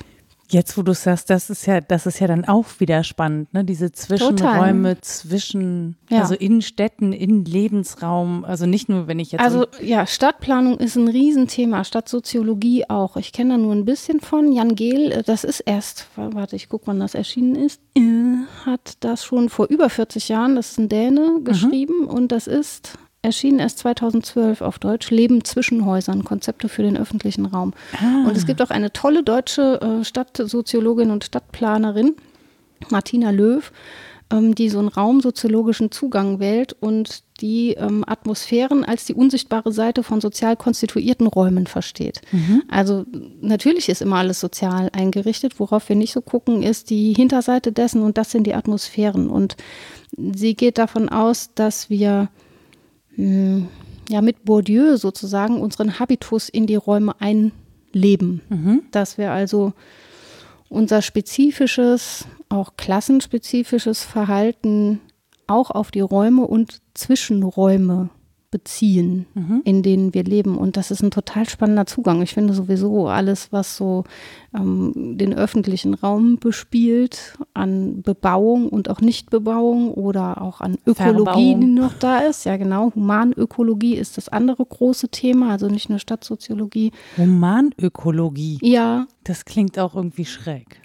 Jetzt, wo du sagst, das ist ja, das ist ja dann auch wieder spannend, ne? Diese Zwischenräume Total. zwischen, ja. also in Städten, in Lebensraum, also nicht nur, wenn ich jetzt. Also ja, Stadtplanung ist ein Riesenthema, Stadtsoziologie auch. Ich kenne da nur ein bisschen von. Jan Gehl, äh, das ist erst, warte, ich gucke, wann das erschienen ist, äh, hat das schon vor über 40 Jahren, das ist ein Däne, mhm. geschrieben mhm. und das ist erschien erst 2012 auf Deutsch, Leben zwischen Häusern, Konzepte für den öffentlichen Raum. Ah. Und es gibt auch eine tolle deutsche äh, Stadtsoziologin und Stadtplanerin, Martina Löw, ähm, die so einen raumsoziologischen Zugang wählt und die ähm, Atmosphären als die unsichtbare Seite von sozial konstituierten Räumen versteht. Mhm. Also natürlich ist immer alles sozial eingerichtet. Worauf wir nicht so gucken, ist die Hinterseite dessen und das sind die Atmosphären. Und sie geht davon aus, dass wir ja, mit Bourdieu sozusagen unseren Habitus in die Räume einleben. Mhm. Dass wir also unser spezifisches, auch klassenspezifisches Verhalten auch auf die Räume und Zwischenräume beziehen, mhm. in denen wir leben. Und das ist ein total spannender Zugang. Ich finde sowieso alles, was so ähm, den öffentlichen Raum bespielt, an Bebauung und auch Nichtbebauung oder auch an Ökologie, Verbauung. die noch da ist. Ja, genau. Humanökologie ist das andere große Thema, also nicht nur Stadtsoziologie. Humanökologie? Ja. Das klingt auch irgendwie schräg.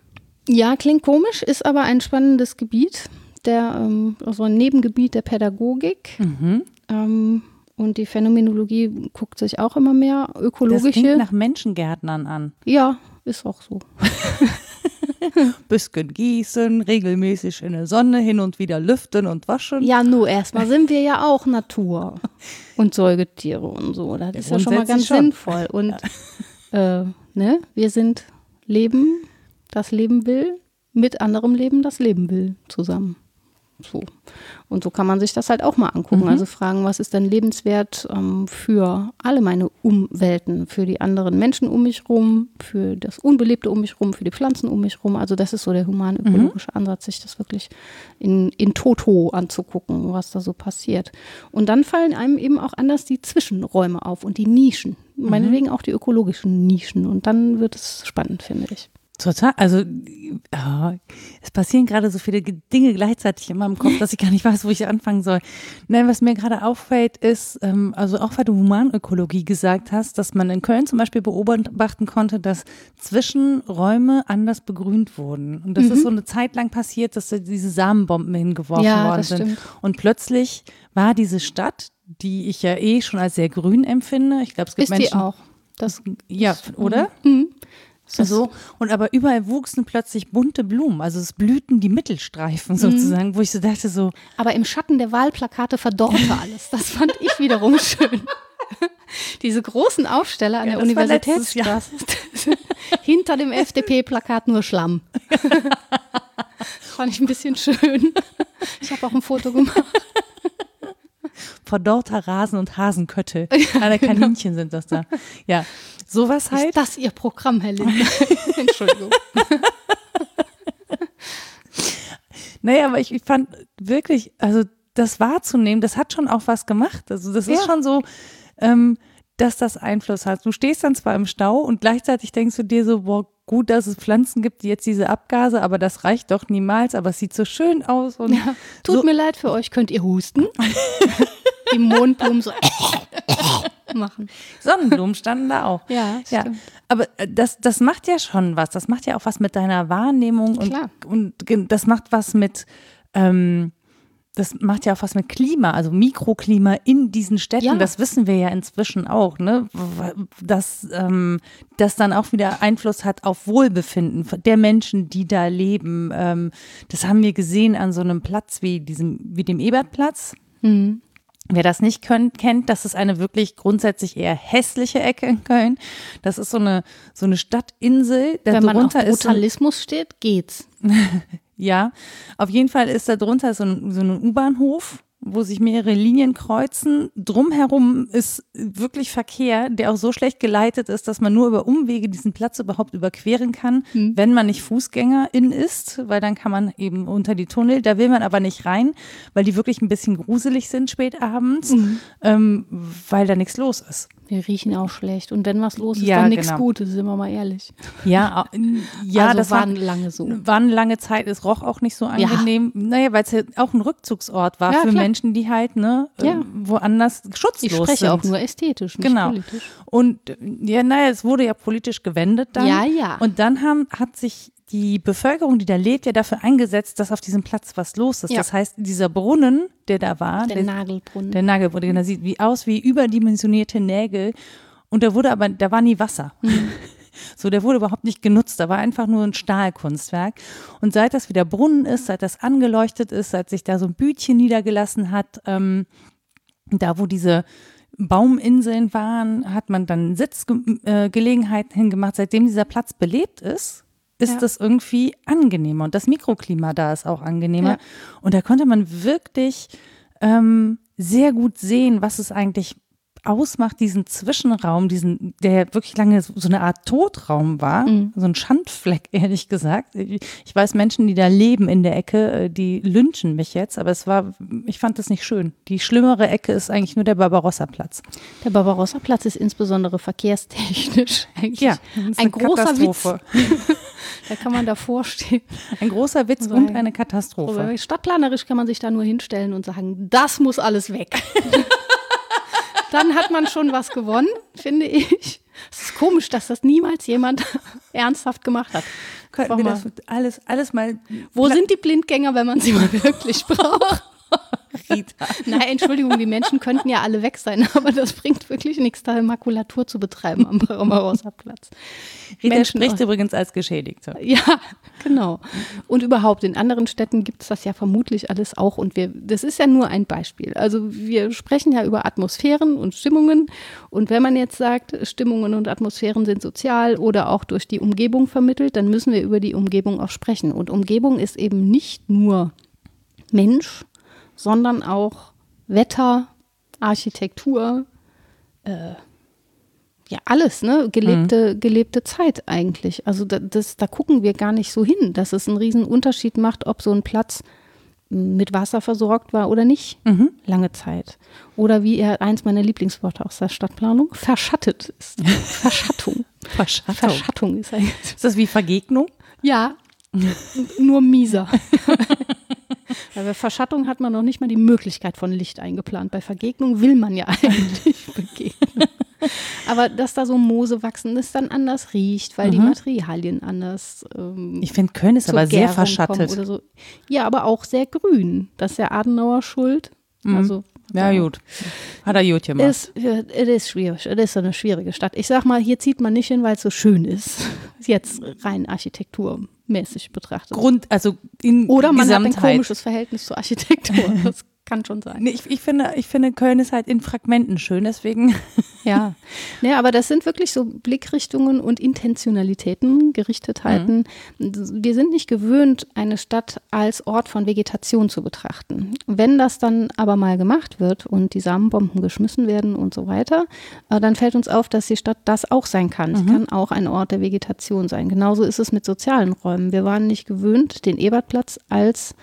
Ja, klingt komisch, ist aber ein spannendes Gebiet der, ähm, also ein Nebengebiet der Pädagogik. Mhm. Ähm, und die Phänomenologie guckt sich auch immer mehr ökologische. Das klingt nach Menschengärtnern an. Ja, ist auch so. Bisschen gießen, regelmäßig in der Sonne hin und wieder lüften und waschen. Ja, nur erstmal sind wir ja auch Natur und Säugetiere und so. Das ja, ist ja schon mal ganz schon. sinnvoll. Und ja. äh, ne, wir sind Leben, das Leben will, mit anderem Leben, das Leben will, zusammen. So. Und so kann man sich das halt auch mal angucken. Mhm. Also fragen, was ist denn lebenswert ähm, für alle meine Umwelten, für die anderen Menschen um mich rum, für das Unbelebte um mich rum, für die Pflanzen um mich rum. Also das ist so der human-ökologische mhm. Ansatz, sich das wirklich in, in Toto anzugucken, was da so passiert. Und dann fallen einem eben auch anders die Zwischenräume auf und die Nischen. Mhm. Meinetwegen auch die ökologischen Nischen. Und dann wird es spannend, finde ich. Total, also oh, es passieren gerade so viele Dinge gleichzeitig in meinem Kopf, dass ich gar nicht weiß, wo ich anfangen soll. Nein, was mir gerade auffällt, ist, ähm, also auch weil du Humanökologie gesagt hast, dass man in Köln zum Beispiel beobachten konnte, dass Zwischenräume anders begrünt wurden. Und das mhm. ist so eine Zeit lang passiert, dass diese Samenbomben hingeworfen ja, worden sind. Stimmt. Und plötzlich war diese Stadt, die ich ja eh schon als sehr grün empfinde. Ich glaube, es gibt ist Menschen. Die auch. Das, ja, oder? Mhm. So, und aber überall wuchsen plötzlich bunte Blumen, also es blühten die Mittelstreifen mhm. sozusagen, mhm. wo ich so dachte so. Aber im Schatten der Wahlplakate verdorrte alles. Das fand ich wiederum schön. Diese großen Aufsteller an ja, der Universitätsstraße. Hinter dem FDP-Plakat nur Schlamm. fand ich ein bisschen schön. Ich habe auch ein Foto gemacht verdorrter Rasen und Hasenköttel. Ja, Alle genau. Kaninchen sind das da. Ja, sowas halt. Ist das Ihr Programm, Herr Lindner? Entschuldigung. naja, aber ich, ich fand wirklich, also das wahrzunehmen, das hat schon auch was gemacht. Also das ja. ist schon so, ähm, dass das Einfluss hat. Du stehst dann zwar im Stau und gleichzeitig denkst du dir so, boah, gut, dass es Pflanzen gibt, die jetzt diese Abgase, aber das reicht doch niemals, aber es sieht so schön aus. Und ja, tut so. mir leid für euch, könnt ihr husten? die Mondblumen so machen. Sonnenblumen standen da auch. Ja, ja. Aber äh, das, das macht ja schon was. Das macht ja auch was mit deiner Wahrnehmung und, Klar. und das macht was mit ähm, das macht ja auch was mit Klima, also Mikroklima in diesen Städten. Ja. Das wissen wir ja inzwischen auch, ne? Dass ähm, das dann auch wieder Einfluss hat auf Wohlbefinden der Menschen, die da leben. Ähm, das haben wir gesehen an so einem Platz wie diesem, wie dem Ebertplatz. Mhm. Wer das nicht könnt, kennt, das ist eine wirklich grundsätzlich eher hässliche Ecke in Köln. Das ist so eine, so eine Stadtinsel. Wenn man auf Brutalismus ist, steht, geht's. Ja, auf jeden Fall ist da drunter so ein, so ein U-Bahnhof, wo sich mehrere Linien kreuzen. Drumherum ist wirklich Verkehr, der auch so schlecht geleitet ist, dass man nur über Umwege diesen Platz überhaupt überqueren kann, mhm. wenn man nicht Fußgängerin ist, weil dann kann man eben unter die Tunnel. Da will man aber nicht rein, weil die wirklich ein bisschen gruselig sind spät abends, mhm. ähm, weil da nichts los ist. Wir riechen auch schlecht. Und wenn was los ist, ja, dann nichts genau. Gutes, sind wir mal ehrlich. Ja, ja also das war lange so. War eine lange Zeit, es roch auch nicht so angenehm. Ja. Naja, weil es ja auch ein Rückzugsort war ja, für klar. Menschen, die halt ne, äh, woanders schutzlos sind. Ich spreche sind. auch nur ästhetisch, nicht genau. politisch. Und ja, naja, es wurde ja politisch gewendet dann. Ja, ja. Und dann haben, hat sich die Bevölkerung, die da lebt, ja dafür eingesetzt, dass auf diesem Platz was los ist. Ja. Das heißt, dieser Brunnen, der da war, der, der Nagelbrunnen, der Nagelbrunnen, der sieht wie aus wie überdimensionierte Nägel. Und da wurde aber, da war nie Wasser. Mhm. So, der wurde überhaupt nicht genutzt. Da war einfach nur ein Stahlkunstwerk. Und seit das wieder Brunnen ist, seit das angeleuchtet ist, seit sich da so ein Bütchen niedergelassen hat, ähm, da wo diese Bauminseln waren, hat man dann Sitzgelegenheiten hingemacht. Seitdem dieser Platz belebt ist, ist ja. das irgendwie angenehmer. Und das Mikroklima da ist auch angenehmer. Ja. Und da konnte man wirklich ähm, sehr gut sehen, was es eigentlich ausmacht, diesen Zwischenraum, diesen, der wirklich lange so eine Art Todraum war, mhm. so ein Schandfleck, ehrlich gesagt. Ich weiß Menschen, die da leben in der Ecke, äh, die lynchen mich jetzt, aber es war, ich fand das nicht schön. Die schlimmere Ecke ist eigentlich nur der Barbarossa-Platz. Der Barbarossa-Platz ist insbesondere verkehrstechnisch eigentlich ja, ein großer Witz. da kann man davor stehen. Ein großer Witz und, und eine Katastrophe. Stadtplanerisch kann man sich da nur hinstellen und sagen, das muss alles weg. Dann hat man schon was gewonnen, finde ich. Es ist komisch, dass das niemals jemand ernsthaft gemacht hat. Könnten wir das alles, alles mal. Wo sind die Blindgänger, wenn man sie mal wirklich braucht? Rita. Nein, Entschuldigung, die Menschen könnten ja alle weg sein, aber das bringt wirklich nichts, da Makulatur zu betreiben am Barbarossa Platz. Rita Menschen spricht übrigens als Geschädigte. Ja, genau. Und überhaupt, in anderen Städten gibt es das ja vermutlich alles auch. Und wir, das ist ja nur ein Beispiel. Also wir sprechen ja über Atmosphären und Stimmungen. Und wenn man jetzt sagt, Stimmungen und Atmosphären sind sozial oder auch durch die Umgebung vermittelt, dann müssen wir über die Umgebung auch sprechen. Und Umgebung ist eben nicht nur Mensch, sondern auch Wetter, Architektur, äh, ja, alles, ne? Gelebte, mhm. gelebte Zeit eigentlich. Also da, das, da gucken wir gar nicht so hin, dass es einen riesen Unterschied macht, ob so ein Platz mit Wasser versorgt war oder nicht, mhm. lange Zeit. Oder wie er eins meiner Lieblingsworte aus der Stadtplanung, verschattet ist. Verschattung. Verschattung. Verschattung ist eigentlich. Ist das wie Vergegnung? Ja, nur mieser. Weil bei Verschattung hat man noch nicht mal die Möglichkeit von Licht eingeplant. Bei Vergegnung will man ja eigentlich begegnen. Aber dass da so Moose wachsen, das dann anders riecht, weil mhm. die Materialien anders. Ähm, ich finde, Köln ist aber sehr Gärung verschattet. So. Ja, aber auch sehr grün. Das ist ja Adenauer Schuld. Mhm. Also, ja, gut. Hat er gut gemacht. Es ist schwierig. Es ist so eine schwierige Stadt. Ich sag mal, hier zieht man nicht hin, weil es so schön ist. Jetzt rein architekturmäßig betrachtet. Grund, also in Oder man Gesamtheit. hat ein komisches Verhältnis zur Architektur. Das kann schon sein. Nee, ich, ich, finde, ich finde, Köln ist halt in Fragmenten schön, deswegen. Ja, nee, aber das sind wirklich so Blickrichtungen und Intentionalitäten, Gerichtetheiten. Mhm. Wir sind nicht gewöhnt, eine Stadt als Ort von Vegetation zu betrachten. Wenn das dann aber mal gemacht wird und die Samenbomben geschmissen werden und so weiter, äh, dann fällt uns auf, dass die Stadt das auch sein kann. Sie mhm. kann auch ein Ort der Vegetation sein. Genauso ist es mit sozialen Räumen. Wir waren nicht gewöhnt, den Ebertplatz als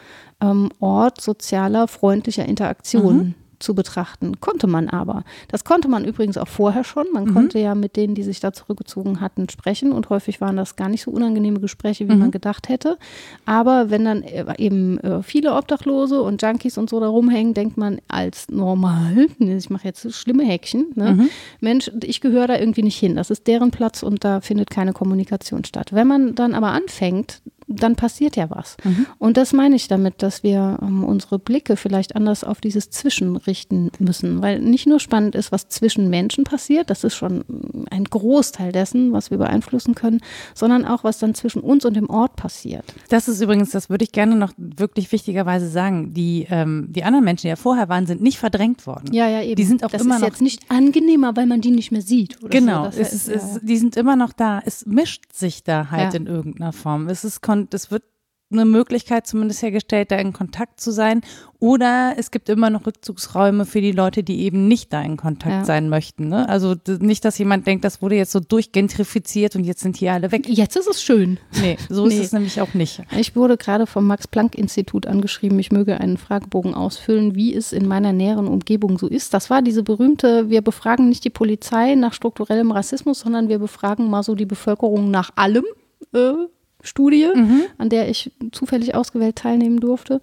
ähm, Ort sozialer, freundlicher Interaktion mhm. zu betrachten. Konnte man aber. Das konnte man übrigens auch vorher schon. Man mhm. konnte ja mit denen, die sich da zurückgezogen hatten, sprechen und häufig waren das gar nicht so unangenehme Gespräche, wie mhm. man gedacht hätte. Aber wenn dann äh, eben äh, viele Obdachlose und Junkies und so da rumhängen, denkt man als normal, ich mache jetzt schlimme Häkchen, ne? Mhm. Mensch, ich gehöre da irgendwie nicht hin. Das ist deren Platz und da findet keine Kommunikation statt. Wenn man dann aber anfängt, dann passiert ja was. Mhm. Und das meine ich damit, dass wir ähm, unsere Blicke vielleicht anders auf dieses Zwischen richten müssen, weil nicht nur spannend ist, was zwischen Menschen passiert, das ist schon ein Großteil dessen, was wir beeinflussen können, sondern auch, was dann zwischen uns und dem Ort passiert. Das ist übrigens, das würde ich gerne noch wirklich wichtigerweise sagen, die, ähm, die anderen Menschen, die ja vorher waren, sind nicht verdrängt worden. Ja, ja, eben. Die sind auch das immer ist noch jetzt nicht angenehmer, weil man die nicht mehr sieht. genau, so. es ist, ja. es, die sind immer noch da. Es mischt sich da halt ja. in irgendeiner Form. Es ist kon das wird eine Möglichkeit zumindest hergestellt, da in Kontakt zu sein. Oder es gibt immer noch Rückzugsräume für die Leute, die eben nicht da in Kontakt ja. sein möchten. Ne? Also nicht, dass jemand denkt, das wurde jetzt so durchgentrifiziert und jetzt sind hier alle weg. Jetzt ist es schön. Nee, so nee. ist es nämlich auch nicht. Ich wurde gerade vom Max-Planck-Institut angeschrieben, ich möge einen Fragebogen ausfüllen, wie es in meiner näheren Umgebung so ist. Das war diese berühmte, wir befragen nicht die Polizei nach strukturellem Rassismus, sondern wir befragen mal so die Bevölkerung nach allem. Äh, Studie, mhm. an der ich zufällig ausgewählt teilnehmen durfte.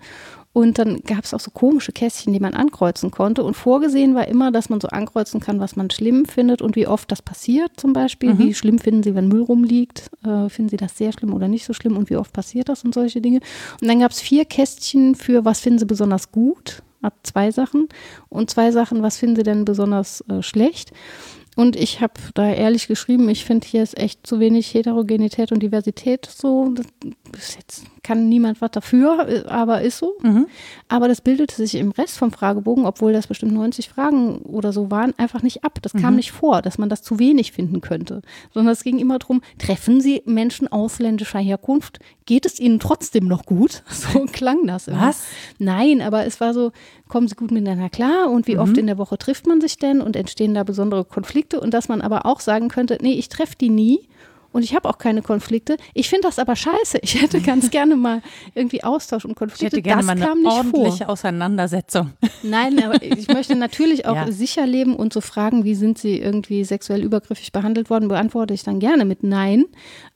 Und dann gab es auch so komische Kästchen, die man ankreuzen konnte. Und vorgesehen war immer, dass man so ankreuzen kann, was man schlimm findet und wie oft das passiert zum Beispiel. Mhm. Wie schlimm finden Sie, wenn Müll rumliegt? Äh, finden Sie das sehr schlimm oder nicht so schlimm? Und wie oft passiert das und solche Dinge? Und dann gab es vier Kästchen für, was finden Sie besonders gut? Ab zwei Sachen. Und zwei Sachen, was finden Sie denn besonders äh, schlecht? Und ich habe da ehrlich geschrieben, ich finde, hier ist echt zu wenig Heterogenität und Diversität so. Das jetzt kann niemand was dafür, aber ist so. Mhm. Aber das bildete sich im Rest vom Fragebogen, obwohl das bestimmt 90 Fragen oder so waren, einfach nicht ab. Das mhm. kam nicht vor, dass man das zu wenig finden könnte. Sondern es ging immer darum, treffen Sie Menschen ausländischer Herkunft? Geht es Ihnen trotzdem noch gut? So klang das immer. Was? Nein, aber es war so, kommen Sie gut miteinander klar und wie mhm. oft in der Woche trifft man sich denn und entstehen da besondere Konflikte und dass man aber auch sagen könnte, nee, ich treffe die nie und ich habe auch keine Konflikte. Ich finde das aber scheiße. Ich hätte ganz gerne mal irgendwie Austausch und Konflikte. Ich hätte gerne das mal eine ordentliche vor. Auseinandersetzung. Nein, aber ich möchte natürlich auch ja. sicher leben und so fragen, wie sind sie irgendwie sexuell übergriffig behandelt worden, beantworte ich dann gerne mit Nein.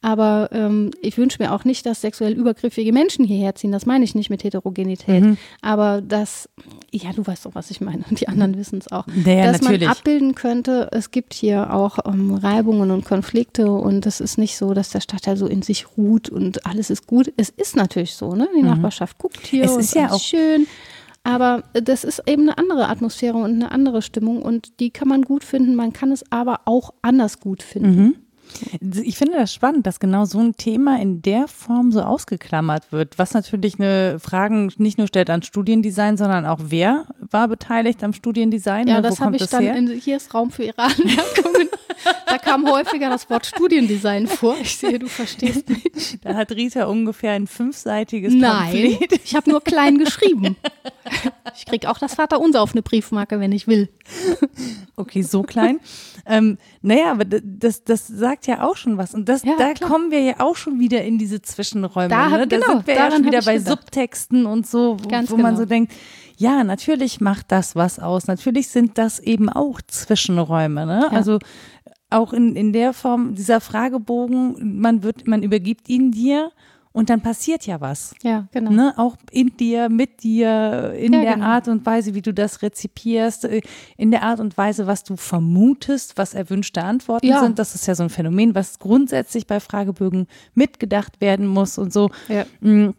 Aber ähm, ich wünsche mir auch nicht, dass sexuell übergriffige Menschen hierher ziehen. Das meine ich nicht mit Heterogenität. Mhm. Aber dass, ja, du weißt doch, was ich meine. Und die anderen wissen es auch. Ja, dass natürlich. man abbilden könnte, es gibt hier auch ähm, Reibungen und Konflikte und es ist nicht so, dass der Stadtteil so in sich ruht und alles ist gut. Es ist natürlich so, ne? Die mhm. Nachbarschaft guckt hier es ist ja auch schön. Aber das ist eben eine andere Atmosphäre und eine andere Stimmung und die kann man gut finden. Man kann es aber auch anders gut finden. Mhm. Ich finde das spannend, dass genau so ein Thema in der Form so ausgeklammert wird, was natürlich eine Fragen nicht nur stellt an Studiendesign, sondern auch wer war beteiligt am Studiendesign? Ja, das habe ich das dann, in, hier ist Raum für Iran-Merkungen. da kam häufiger das Wort Studiendesign vor. Ich sehe, du verstehst mich. Da hat Rita ungefähr ein fünfseitiges Nein, Pamphlet. ich habe nur klein geschrieben. Ich krieg auch das Vaterunser auf eine Briefmarke, wenn ich will. Okay, so klein. ähm, naja, aber das, das sagt ja auch schon was. Und das, Ja, da klar. kommen wir ja auch schon wieder in diese Zwischenräume. Da hab- ne? da genau, sind wir ja schon wieder bei gedacht. Subtexten und so, wo, Ganz wo man genau. so denkt, ja, natürlich macht das was aus. Natürlich sind das eben auch Zwischenräume. Ne? Ja. Also auch in, in der Form, dieser Fragebogen, man wird, man übergibt ihn dir und dann passiert ja was. Ja, genau. Ne, auch in dir, mit dir, in Ja, der genau. Art und Weise, wie du das rezipierst, äh, in der Art und Weise, was du vermutest, was erwünschte Antworten Ja. sind. Das ist ja so ein Phänomen, was grundsätzlich bei Fragebögen mitgedacht werden muss und so. Ja. Mm,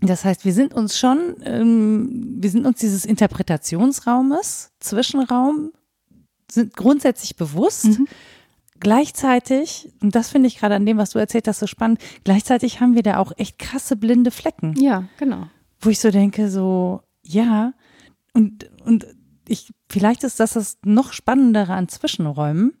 Das heißt, wir sind uns schon, ähm, wir sind uns dieses Interpretationsraumes, Zwischenraum, sind grundsätzlich bewusst. Mhm. Gleichzeitig, und das finde ich gerade an dem, was du erzählt hast, so spannend, gleichzeitig haben wir da auch echt krasse blinde Flecken Ja, genau. wo ich so denke, so, ja, und, und ich, vielleicht ist das das noch Spannendere an Zwischenräumen,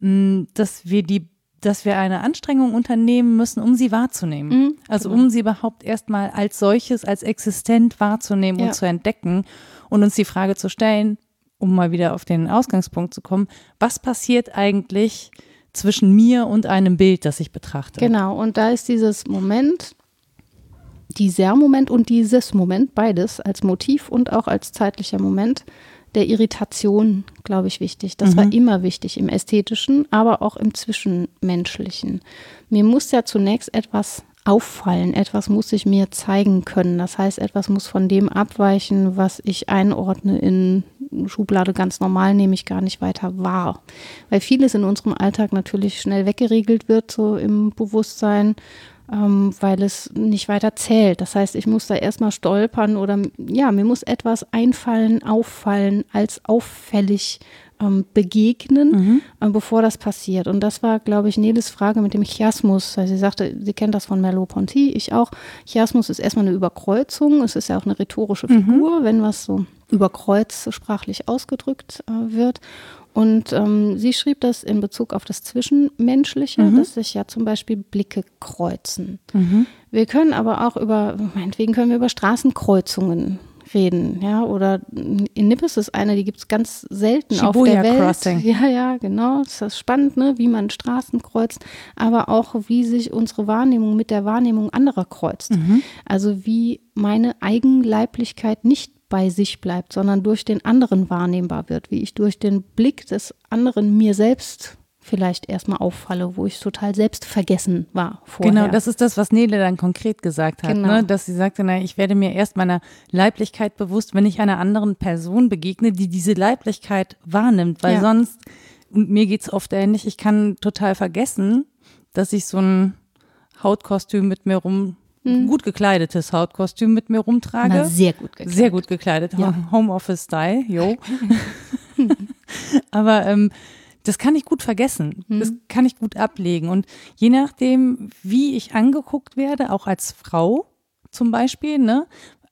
mh, dass wir die, dass wir eine Anstrengung unternehmen müssen, um sie wahrzunehmen. Mhm, also genau. um sie überhaupt erstmal als solches, als existent wahrzunehmen Ja. und zu entdecken und uns die Frage zu stellen, um mal wieder auf den Ausgangspunkt zu kommen, was passiert eigentlich zwischen mir und einem Bild, das ich betrachte? Genau, und da ist dieses Moment, dieser Moment und dieses Moment, beides als Motiv und auch als zeitlicher Moment der Irritation, glaube ich, wichtig. Das war immer wichtig im Ästhetischen, aber auch im Zwischenmenschlichen. Mir muss ja zunächst etwas auffallen, etwas muss sich mir zeigen können. Das heißt, etwas muss von dem abweichen, was ich einordne in Schublade ganz normal, nehme ich gar nicht weiter wahr. Weil vieles in unserem Alltag natürlich schnell weggeregelt wird, so im Bewusstsein ähm, weil es nicht weiter zählt. Das heißt, ich muss da erstmal stolpern oder ja, mir muss etwas einfallen, auffallen, als auffällig ähm, begegnen, äh, bevor das passiert. Und das war, glaube ich, Neles Frage mit dem Chiasmus. Also sie sagte, sie kennt das von Merleau-Ponty, ich auch. Chiasmus ist erstmal eine Überkreuzung. Es ist ja auch eine rhetorische Figur, wenn was so überkreuzt sprachlich ausgedrückt äh, wird. Und ähm, sie schrieb das in Bezug auf das Zwischenmenschliche, dass sich ja zum Beispiel Blicke kreuzen. Wir können aber auch über, meinetwegen können wir über Straßenkreuzungen reden, ja, oder in Nippes ist eine, die gibt es ganz selten auf Shibuya der Welt. Crossing. Ja, ja, genau. Das ist spannend, ne? wie man Straßen kreuzt, aber auch wie sich unsere Wahrnehmung mit der Wahrnehmung anderer kreuzt. Also wie meine Eigenleiblichkeit nicht bei sich bleibt, sondern durch den anderen wahrnehmbar wird, wie ich durch den Blick des anderen mir selbst vielleicht erstmal auffalle, wo ich total selbstvergessen war vorher. Genau, das ist das, was Nele dann konkret gesagt hat, Genau. ne? dass sie sagte, na, ich werde mir erst meiner Leiblichkeit bewusst, wenn ich einer anderen Person begegne, die diese Leiblichkeit wahrnimmt, weil Ja. sonst, und mir geht's oft ähnlich, ich kann total vergessen, dass ich so ein Hautkostüm mit mir rum, gut gekleidetes Hautkostüm mit mir rumtrage. Mhm. Na, sehr gut gekleidet. Sehr gut gekleidet, Ja. Homeoffice-Style, yo. Aber ähm, das kann ich gut vergessen. Das Mhm. kann ich gut ablegen. Und je nachdem, wie ich angeguckt werde, auch als Frau zum Beispiel, ne,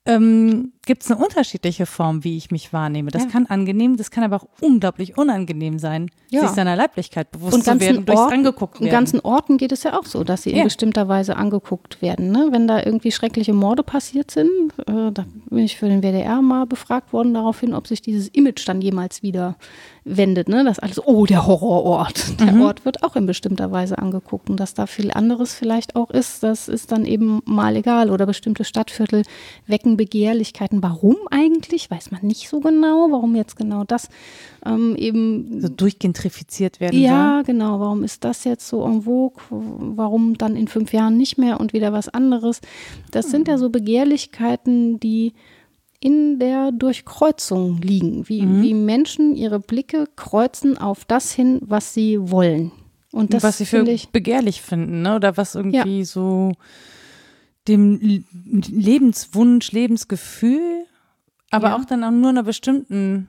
ähm, gibt es eine unterschiedliche Form, wie ich mich wahrnehme. Das Ja. kann angenehm, das kann aber auch unglaublich unangenehm sein, Ja. sich seiner Leiblichkeit bewusst und zu werden, durchs Orten, angeguckt in werden. ganzen Orten geht es ja auch so, dass sie in Ja. bestimmter Weise angeguckt werden. Ne? Wenn da irgendwie schreckliche Morde passiert sind, äh, da bin ich für den WDR mal befragt worden daraufhin, ob sich dieses Image dann jemals wieder wendet. Ne? Das alles, oh, der Horrorort. Der Mhm. Ort wird auch in bestimmter Weise angeguckt. Und dass da viel anderes vielleicht auch ist, das ist dann eben mal egal. Oder bestimmte Stadtviertel wecken Begehrlichkeiten. Warum eigentlich? Weiß man nicht so genau, warum jetzt genau das ähm, eben so durchgentrifiziert werden soll. ja, genau. Warum ist das jetzt so en vogue? Warum dann in fünf Jahren nicht mehr und wieder was anderes? Das sind ja so Begehrlichkeiten, die in der Durchkreuzung liegen, wie, wie Menschen ihre Blicke kreuzen auf das hin, was sie wollen. Und das was sie für finde ich, begehrlich finden, ne? Oder was irgendwie so dem Lebenswunsch, Lebensgefühl, aber Ja. auch dann an nur einer bestimmten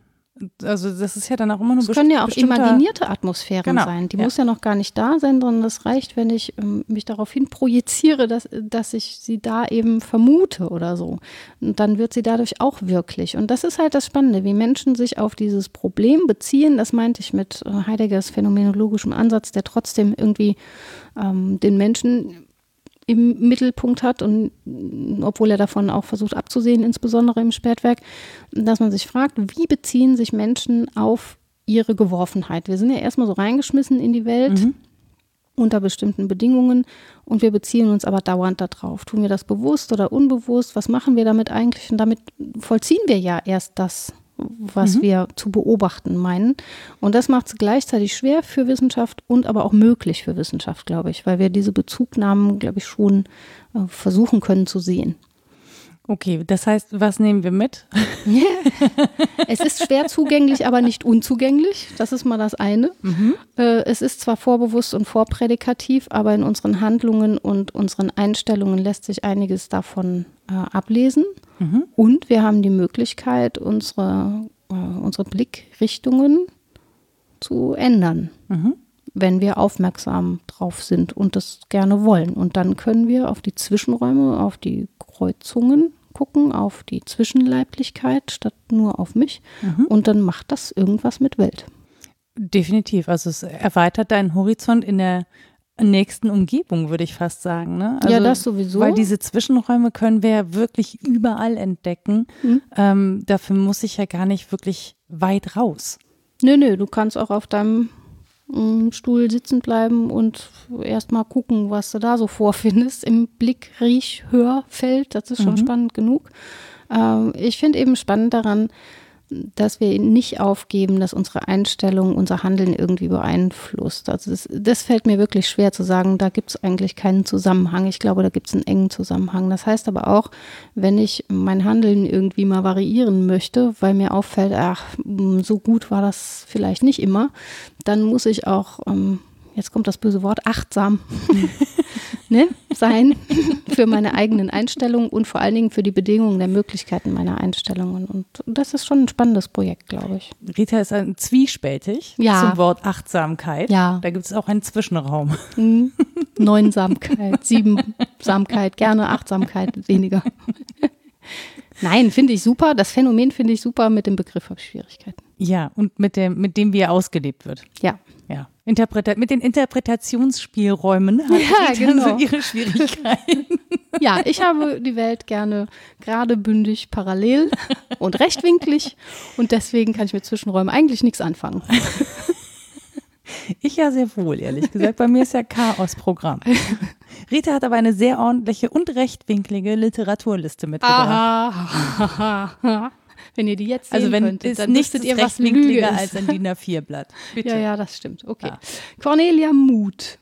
Also das ist ja dann auch immer nur Das können ja auch imaginierte Atmosphären Genau, sein. Die ja. muss ja noch gar nicht da sein, sondern das reicht, wenn ich ähm, mich darauf hin projiziere, dass, dass ich sie da eben vermute oder so. Und dann wird sie dadurch auch wirklich. Und das ist halt das Spannende, wie Menschen sich auf dieses Problem beziehen. Das meinte ich mit äh, Heideggers phänomenologischem Ansatz, der trotzdem irgendwie ähm, den Menschen im Mittelpunkt hat und mm, obwohl er davon auch versucht abzusehen, insbesondere im Spätwerk, dass man sich fragt, wie beziehen sich Menschen auf ihre Geworfenheit? Wir sind ja erstmal so reingeschmissen in die Welt Mhm. unter bestimmten Bedingungen und wir beziehen uns aber dauernd darauf. Tun wir das bewusst oder unbewusst? Was machen wir damit eigentlich? Und damit vollziehen wir ja erst das, was wir zu beobachten meinen. Und das macht es gleichzeitig schwer für Wissenschaft und aber auch möglich für Wissenschaft, glaube ich, weil wir diese Bezugnahmen, glaube ich, schon äh, versuchen können zu sehen. Okay, das heißt, was nehmen wir mit? Es ist schwer zugänglich, aber nicht unzugänglich. Das ist mal das eine. Äh, Es ist zwar vorbewusst und vorprädikativ, aber in unseren Handlungen und unseren Einstellungen lässt sich einiges davon äh, ablesen. Und wir haben die Möglichkeit, unsere, äh, unsere Blickrichtungen zu ändern, wenn wir aufmerksam drauf sind und das gerne wollen. Und dann können wir auf die Zwischenräume, auf die Kreuzungen gucken, auf die Zwischenleiblichkeit statt nur auf mich. Und dann macht das irgendwas mit Welt. Definitiv. Also es erweitert deinen Horizont in der nächsten Umgebung, würde ich fast sagen. Ne? Also, Ja, das sowieso. Weil diese Zwischenräume können wir ja wirklich überall entdecken. Mhm. Ähm, dafür muss ich ja gar nicht wirklich weit raus. Nö, nö, du kannst auch auf deinem Stuhl sitzen bleiben und erst mal gucken, was du da so vorfindest im Blick, Riech, Hörfeld. Das ist schon spannend genug. Ähm, ich finde eben spannend daran, dass wir nicht aufgeben, dass unsere Einstellung unser Handeln irgendwie beeinflusst. Also das, das fällt mir wirklich schwer zu sagen, da gibt es eigentlich keinen Zusammenhang. Ich glaube, da gibt es einen engen Zusammenhang. Das heißt aber auch, wenn ich mein Handeln irgendwie mal variieren möchte, weil mir auffällt, ach, so gut war das vielleicht nicht immer, dann muss ich auch, ähm, jetzt kommt das böse Wort, achtsam ne, sein für meine eigenen Einstellungen und vor allen Dingen für die Bedingungen der Möglichkeiten meiner Einstellungen. Und das ist schon ein spannendes Projekt, glaube ich. Rita ist ein zwiespältig Ja. zum Wort Achtsamkeit. Ja. Da gibt es auch einen Zwischenraum. Mhm. Neunsamkeit, Siebensamkeit, gerne Achtsamkeit, weniger. Nein, finde ich super. Das Phänomen finde ich super. Mit dem Begriff habe ich Schwierigkeiten. Ja, und mit dem, mit dem wie er ausgelebt wird. Ja. Ja. Interpreta mit den Interpretationsspielräumen hat Ja, Rita genau. so ihre Schwierigkeiten. Ja, ich habe die Welt gerne gerade bündig parallel und rechtwinklig und deswegen kann ich mit Zwischenräumen eigentlich nichts anfangen. Ich ja sehr wohl, ehrlich gesagt. Bei mir ist ja Chaos-Programm. Rita hat aber eine sehr ordentliche und rechtwinklige Literaturliste mitgebracht. Wenn ihr die jetzt sehen also wenn könntet, ist dann nichts wüsstet ihr, was Lüge als ein DIN A4-Blatt. Bitte. Ja, ja, das stimmt. Okay. Ja. Cornelia Muth.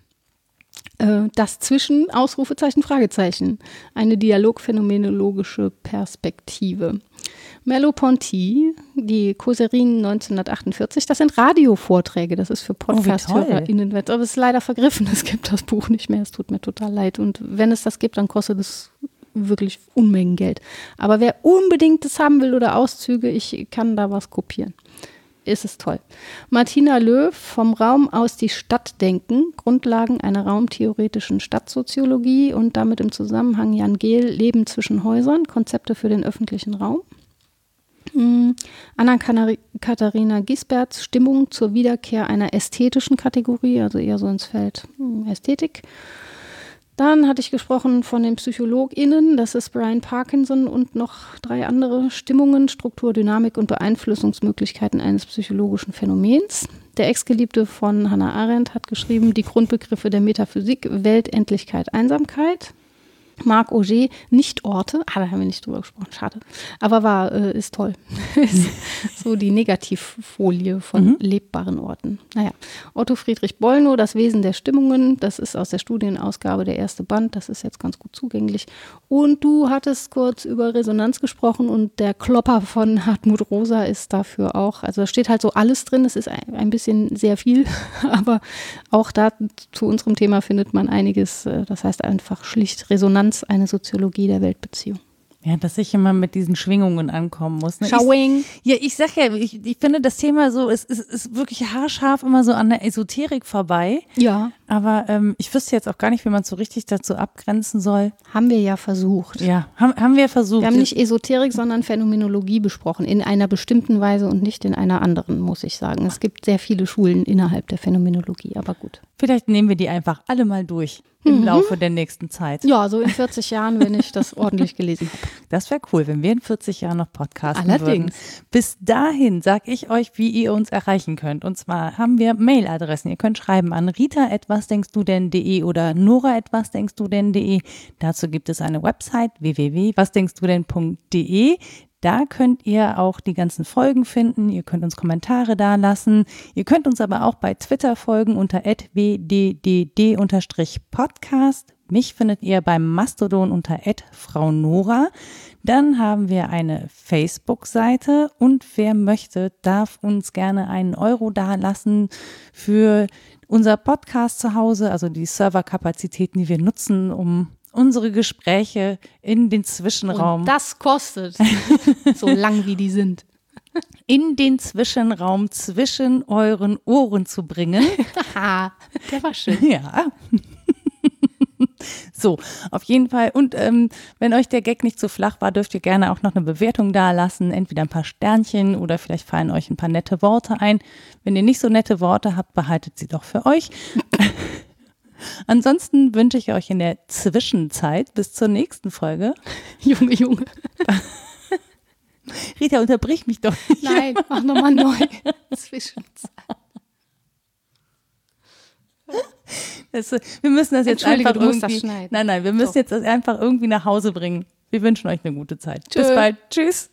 Äh, Das Zwischen, Ausrufezeichen, Fragezeichen. Eine dialogphänomenologische Perspektive. Merleau-Ponty, die Causerien 1948, das sind Radiovorträge, das ist für Podcast-HörerInnen, aber es ist leider vergriffen, es gibt das Buch nicht mehr, es tut mir total leid und wenn es das gibt, dann kostet es wirklich Unmengen Geld. Aber wer unbedingt das haben will oder Auszüge, ich kann da was kopieren ist es toll. Martina Löw vom Raum aus die Stadt denken, Grundlagen einer raumtheoretischen Stadtsoziologie und damit im Zusammenhang Jan Gehl, Leben zwischen Häusern, Konzepte für den öffentlichen Raum. Mm, Anna-Katharina Gisberts Stimmung zur Wiederkehr einer ästhetischen Kategorie, also eher so ins Feld mm, Ästhetik. Dann hatte ich gesprochen von den PsychologInnen, das ist Brian Parkinson und noch drei andere Stimmungen, Struktur, Dynamik und Beeinflussungsmöglichkeiten eines psychologischen Phänomens. Der Ex-Geliebte von Hannah Arendt hat geschrieben, die Grundbegriffe der Metaphysik, Welt, Endlichkeit, Einsamkeit. Marc Auger, nicht Orte, ah, da haben wir nicht drüber gesprochen, schade. Aber war, äh, ist toll. so die Negativfolie von lebbaren Orten. Naja, Otto Friedrich Bollnow, Das Wesen der Stimmungen, das ist aus der Studienausgabe der erste Band, das ist jetzt ganz gut zugänglich. Und du hattest kurz über Resonanz gesprochen und der Klopper von Hartmut Rosa ist dafür auch, also da steht halt so alles drin, es ist ein, ein bisschen sehr viel, aber auch da zu unserem Thema findet man einiges, äh, das heißt einfach schlicht Resonanz, eine Soziologie der Weltbeziehung. Ja, dass ich immer mit diesen Schwingungen ankommen muss. Ne? Schauing. Ich, ja, ich sag ja, ich, ich finde das Thema so, es ist, ist wirklich haarscharf immer so an der Esoterik vorbei. Ja. Aber ähm, ich wüsste jetzt auch gar nicht, wie man so richtig dazu abgrenzen soll. Haben wir ja versucht. Ja, haben, haben wir versucht. Wir haben nicht Esoterik, sondern Phänomenologie besprochen. In einer bestimmten Weise und nicht in einer anderen, muss ich sagen. Es gibt sehr viele Schulen innerhalb der Phänomenologie, aber gut. Vielleicht nehmen wir die einfach alle mal durch im mhm. Laufe der nächsten Zeit. Ja, so in 40 Jahren, wenn ich das ordentlich gelesen habe. Das wäre cool, wenn wir in 40 Jahren noch podcasten Allerdings. würden. Bis dahin sage ich euch, wie ihr uns erreichen könnt. Und zwar haben wir Mailadressen. Ihr könnt schreiben an rita etwas denkst du denn.de oder nora etwas denkst du denn.de. Dazu gibt es eine Website www.wasdenkst-du-denn.de. Da könnt ihr auch die ganzen Folgen finden. Ihr könnt uns Kommentare da lassen. Ihr könnt uns aber auch bei Twitter folgen unter wddd-podcast. Mich findet ihr beim Mastodon unter Frau. Dann haben wir eine Facebook-Seite und wer möchte, darf uns gerne einen Euro dalassen für unser Podcast zu Hause, also die Serverkapazitäten, die wir nutzen, um unsere Gespräche in den Zwischenraum. Und das kostet, so lang wie die sind. In den Zwischenraum zwischen euren Ohren zu bringen. der war schön. Ja. So, auf jeden Fall. Und ähm, wenn euch der Gag nicht zu flach war, dürft ihr gerne auch noch eine Bewertung da lassen. Entweder ein paar Sternchen oder vielleicht fallen euch ein paar nette Worte ein. Wenn ihr nicht so nette Worte habt, behaltet sie doch für euch. Ansonsten wünsche ich euch in der Zwischenzeit bis zur nächsten Folge. Junge, Junge. Rita, unterbrich mich doch nicht. Nein, mach nochmal neu. Zwischenzeit. Das, wir müssen das jetzt einfach du irgendwie. Das schneiden. nein, nein, wir müssen so. jetzt das einfach irgendwie nach Hause bringen. Wir wünschen euch eine gute Zeit. Tschö. Bis bald. Tschüss.